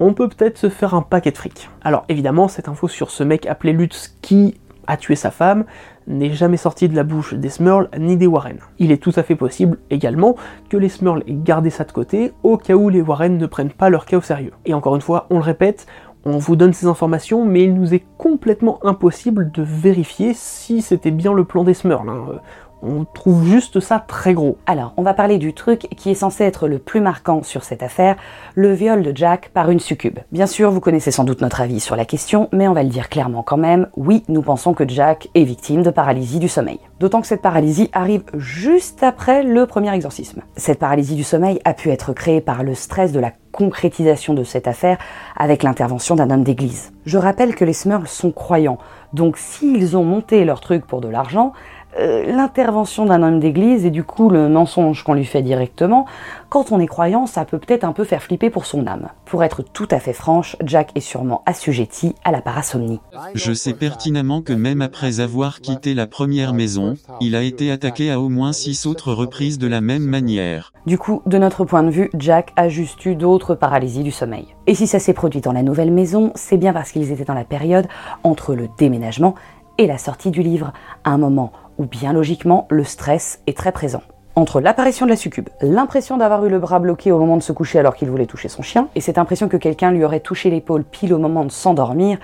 on peut peut-être se faire un paquet de fric. Alors évidemment, cette info sur ce mec appelé Lutz qui a tué sa femme n'est jamais sortie de la bouche des Smurls ni des Warren. Il est tout à fait possible également que les Smurls aient gardé ça de côté au cas où les Warren ne prennent pas leur cas au sérieux. Et encore une fois, on le répète, on vous donne ces informations, mais il nous est complètement impossible de vérifier si c'était bien le plan des Smurls. hein. On trouve juste ça très gros. Alors, on va parler du truc qui est censé être le plus marquant sur cette affaire, le viol de Jack par une succube. Bien sûr, vous connaissez sans doute notre avis sur la question, mais on va le dire clairement quand même, oui, nous pensons que Jack est victime de paralysie du sommeil. D'autant que cette paralysie arrive juste après le premier exorcisme. Cette paralysie du sommeil a pu être créée par le stress de la concrétisation de cette affaire avec l'intervention d'un homme d'église. Je rappelle que les Smurls sont croyants, donc s'ils ont monté leur truc pour de l'argent, euh, l'intervention d'un homme d'église et du coup le mensonge qu'on lui fait directement, quand on est croyant, ça peut peut-être un peu faire flipper pour son âme. Pour être tout à fait franche, Jack est sûrement assujetti à la parasomnie. Je sais pertinemment que même après avoir quitté la première maison, il a été attaqué à au moins six autres reprises de la même manière. Du coup, de notre point de vue, Jack a juste eu d'autres paralysies du sommeil. Et si ça s'est produit dans la nouvelle maison, c'est bien parce qu'ils étaient dans la période entre le déménagement et la sortie du livre, un moment où bien logiquement le stress est très présent. Entre l'apparition de la succube, l'impression d'avoir eu le bras bloqué au moment de se coucher alors qu'il voulait toucher son chien, et cette impression que quelqu'un lui aurait touché l'épaule pile au moment de s'endormir,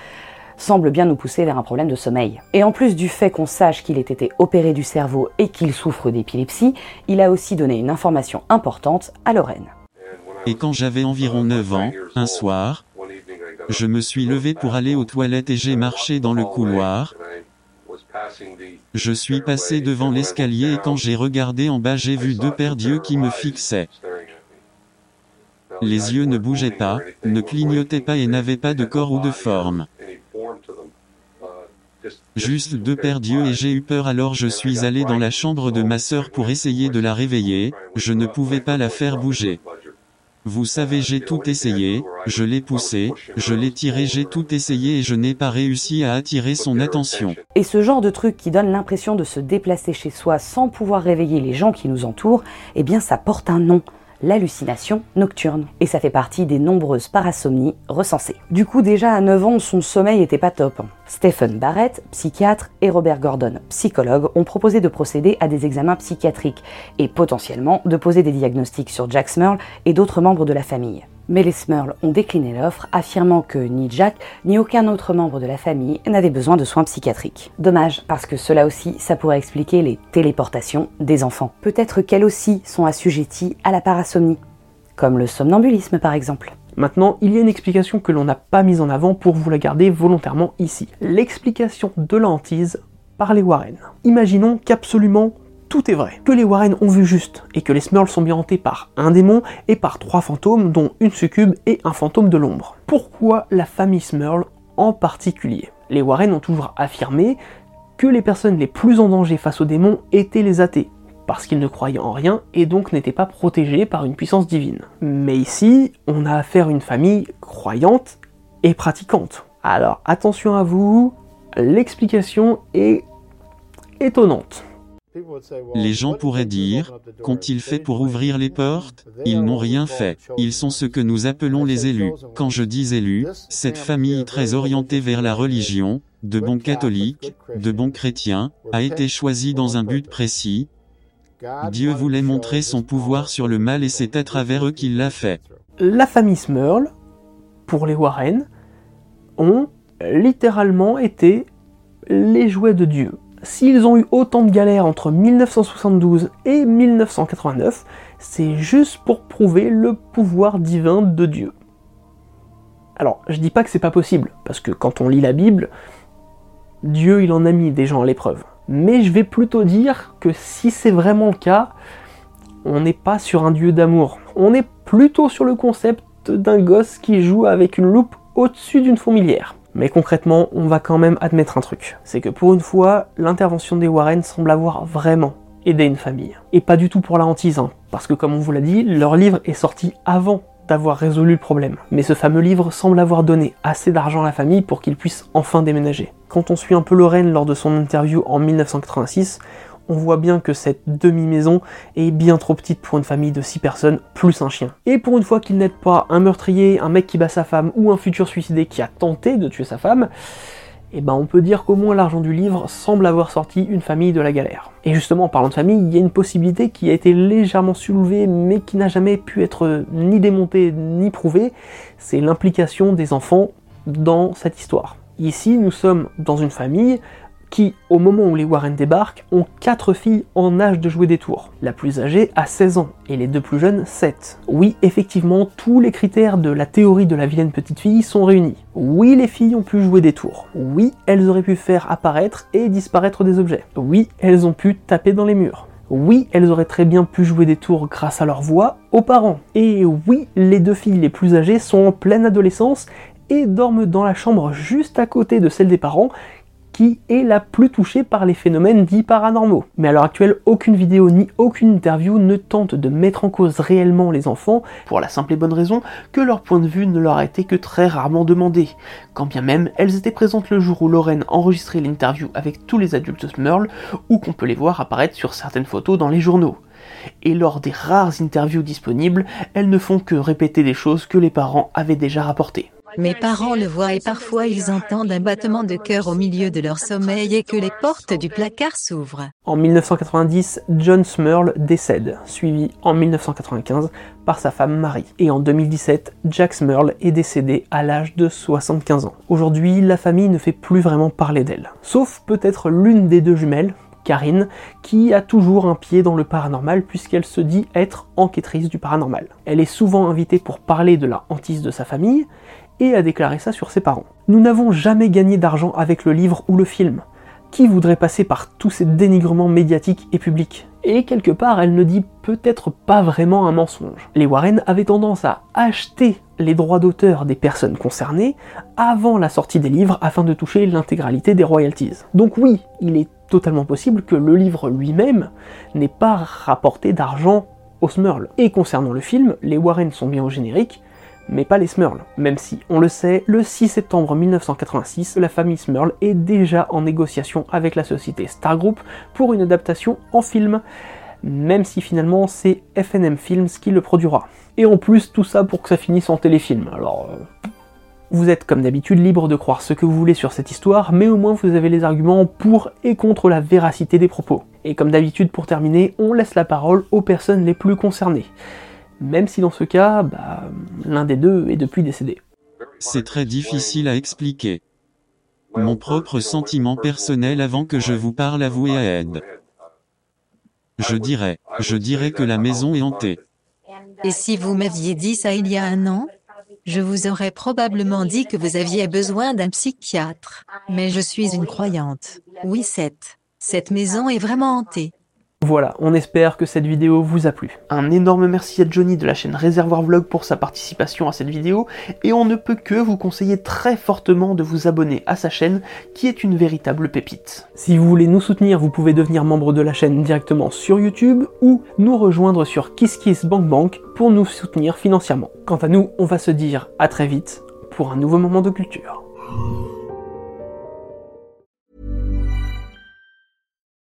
semble bien nous pousser vers un problème de sommeil. Et en plus du fait qu'on sache qu'il ait été opéré du cerveau et qu'il souffre d'épilepsie, il a aussi donné une information importante à Lorraine. Et quand j'avais environ 9 ans, un soir, je me suis levé pour aller aux toilettes et j'ai marché dans le couloir. Je suis passé devant l'escalier et quand j'ai regardé en bas j'ai vu deux paires d'yeux qui me fixaient. Les yeux ne bougeaient pas, ne clignotaient pas et n'avaient pas de corps ou de forme. Juste deux paires d'yeux et j'ai eu peur alors je suis allé dans la chambre de ma sœur pour essayer de la réveiller, je ne pouvais pas la faire bouger. Vous savez j'ai tout essayé, je l'ai poussé, je l'ai tiré j'ai tout essayé et je n'ai pas réussi à attirer son attention. Et ce genre de truc qui donne l'impression de se déplacer chez soi sans pouvoir réveiller les gens qui nous entourent, eh bien ça porte un nom, l'hallucination nocturne. Et ça fait partie des nombreuses parasomnies recensées. Du coup, déjà à 9 ans, son sommeil était pas top. Stephen Barrett, psychiatre, et Robert Gordon, psychologue, ont proposé de procéder à des examens psychiatriques et potentiellement de poser des diagnostics sur Jack Smurl et d'autres membres de la famille. Mais les Smurls ont décliné l'offre, affirmant que ni Jack ni aucun autre membre de la famille n'avait besoin de soins psychiatriques. Dommage, parce que cela aussi, ça pourrait expliquer les téléportations des enfants. Peut-être qu'elles aussi sont assujetties à la parasomnie, comme le somnambulisme par exemple. Maintenant, il y a une explication que l'on n'a pas mise en avant pour vous la garder volontairement ici. L'explication de la hantise par les Warren. Imaginons qu'absolument tout est vrai. Que les Warren ont vu juste, et que les Smurls sont bien hantés par un démon et par trois fantômes, dont une succube et un fantôme de l'ombre. Pourquoi la famille Smurl en particulier? Les Warren ont toujours affirmé que les personnes les plus en danger face aux démons étaient les athées, parce qu'ils ne croyaient en rien et donc n'étaient pas protégés par une puissance divine. Mais ici, on a affaire à une famille croyante et pratiquante. Alors attention à vous, l'explication est étonnante. Les gens pourraient dire, qu'ont-ils fait pour ouvrir les portes? Ils n'ont rien fait. Ils sont ce que nous appelons les élus. Quand je dis élus, cette famille très orientée vers la religion, de bons catholiques, de bons chrétiens, a été choisie dans un but précis. Dieu voulait montrer son pouvoir sur le mal et c'est à travers eux qu'il l'a fait. La famille Smurl, pour les Warren, ont littéralement été les jouets de Dieu s'ils ont eu autant de galères entre 1972 et 1989, c'est juste pour prouver le pouvoir divin de Dieu. Alors, je dis pas que c'est pas possible, parce que quand on lit la Bible, Dieu il en a mis des gens à l'épreuve. Mais je vais plutôt dire que si c'est vraiment le cas, on n'est pas sur un Dieu d'amour. On est plutôt sur le concept d'un gosse qui joue avec une loupe au-dessus d'une fourmilière. Mais concrètement, on va quand même admettre un truc. C'est que pour une fois, l'intervention des Warren semble avoir vraiment aidé une famille. Et pas du tout pour la hantise, hein, parce que comme on vous l'a dit, leur livre est sorti avant d'avoir résolu le problème. Mais ce fameux livre semble avoir donné assez d'argent à la famille pour qu'ils puissent enfin déménager. Quand on suit un peu Lorraine lors de son interview en 1986, on voit bien que cette demi-maison est bien trop petite pour une famille de 6 personnes, plus un chien. Et pour une fois qu'il n'aide pas un meurtrier, un mec qui bat sa femme ou un futur suicidé qui a tenté de tuer sa femme, eh ben on peut dire qu'au moins l'argent du livre semble avoir sorti une famille de la galère. Et justement, en parlant de famille, il y a une possibilité qui a été légèrement soulevée, mais qui n'a jamais pu être ni démontée ni prouvée, c'est l'implication des enfants dans cette histoire. Ici, nous sommes dans une famille qui, au moment où les Warren débarquent, ont quatre filles en âge de jouer des tours. La plus âgée a 16 ans et les deux plus jeunes 7. Oui, effectivement, tous les critères de la théorie de la vilaine petite fille sont réunis. Oui, les filles ont pu jouer des tours. Oui, elles auraient pu faire apparaître et disparaître des objets. Oui, elles ont pu taper dans les murs. Oui, elles auraient très bien pu jouer des tours grâce à leur voix aux parents. Et oui, les deux filles les plus âgées sont en pleine adolescence et dorment dans la chambre juste à côté de celle des parents est la plus touchée par les phénomènes dits paranormaux. Mais à l'heure actuelle, aucune vidéo ni aucune interview ne tente de mettre en cause réellement les enfants, pour la simple et bonne raison que leur point de vue ne leur a été que très rarement demandé, quand bien même elles étaient présentes le jour où Lorraine enregistrait l'interview avec tous les adultes Smurl, ou qu'on peut les voir apparaître sur certaines photos dans les journaux. Et lors des rares interviews disponibles, elles ne font que répéter des choses que les parents avaient déjà rapportées. Mes parents le voient et parfois ils entendent un battement de cœur au milieu de leur sommeil et que les portes du placard s'ouvrent. En 1990, John Smurl décède, suivi en 1995 par sa femme Marie. Et en 2017, Jack Smurl est décédé à l'âge de 75 ans. Aujourd'hui, la famille ne fait plus vraiment parler d'elle. Sauf peut-être l'une des deux jumelles, Karine, qui a toujours un pied dans le paranormal puisqu'elle se dit être enquêtrice du paranormal. Elle est souvent invitée pour parler de la hantise de sa famille, et a déclaré ça sur ses parents. Nous n'avons jamais gagné d'argent avec le livre ou le film. Qui voudrait passer par tous ces dénigrements médiatiques et publics? Et quelque part, elle ne dit peut-être pas vraiment un mensonge. Les Warren avaient tendance à acheter les droits d'auteur des personnes concernées avant la sortie des livres afin de toucher l'intégralité des royalties. Donc oui, il est totalement possible que le livre lui-même n'ait pas rapporté d'argent aux Smurl. Et concernant le film, les Warren sont bien au générique, mais pas les Smurls. Même si, on le sait, le 6 septembre 1986, la famille Smurl est déjà en négociation avec la société Star Group pour une adaptation en film. même si finalement c'est FNM Films qui le produira. Et en plus, tout ça pour que ça finisse en téléfilm. Alors, euh, vous êtes comme d'habitude libre de croire ce que vous voulez sur cette histoire, mais au moins vous avez les arguments pour et contre la véracité des propos. Et comme d'habitude, pour terminer, on laisse la parole aux personnes les plus concernées. Même si dans ce cas, bah, l'un des deux est depuis décédé. C'est très difficile à expliquer. Mon propre sentiment personnel avant que je vous parle avoué à Ed. Je dirais, je dirais que la maison est hantée. Et si vous m'aviez dit ça il y a un an, je vous aurais probablement dit que vous aviez besoin d'un psychiatre. Mais je suis une croyante. Oui, cette, cette maison est vraiment hantée. Voilà, on espère que cette vidéo vous a plu. Un énorme merci à Johnny de la chaîne Réservoir Vlog pour sa participation à cette vidéo, et on ne peut que vous conseiller très fortement de vous abonner à sa chaîne, qui est une véritable pépite. Si vous voulez nous soutenir, vous pouvez devenir membre de la chaîne directement sur YouTube, ou nous rejoindre sur KissKissBankBank pour nous soutenir financièrement. Quant à nous, on va se dire à très vite pour un nouveau moment de culture.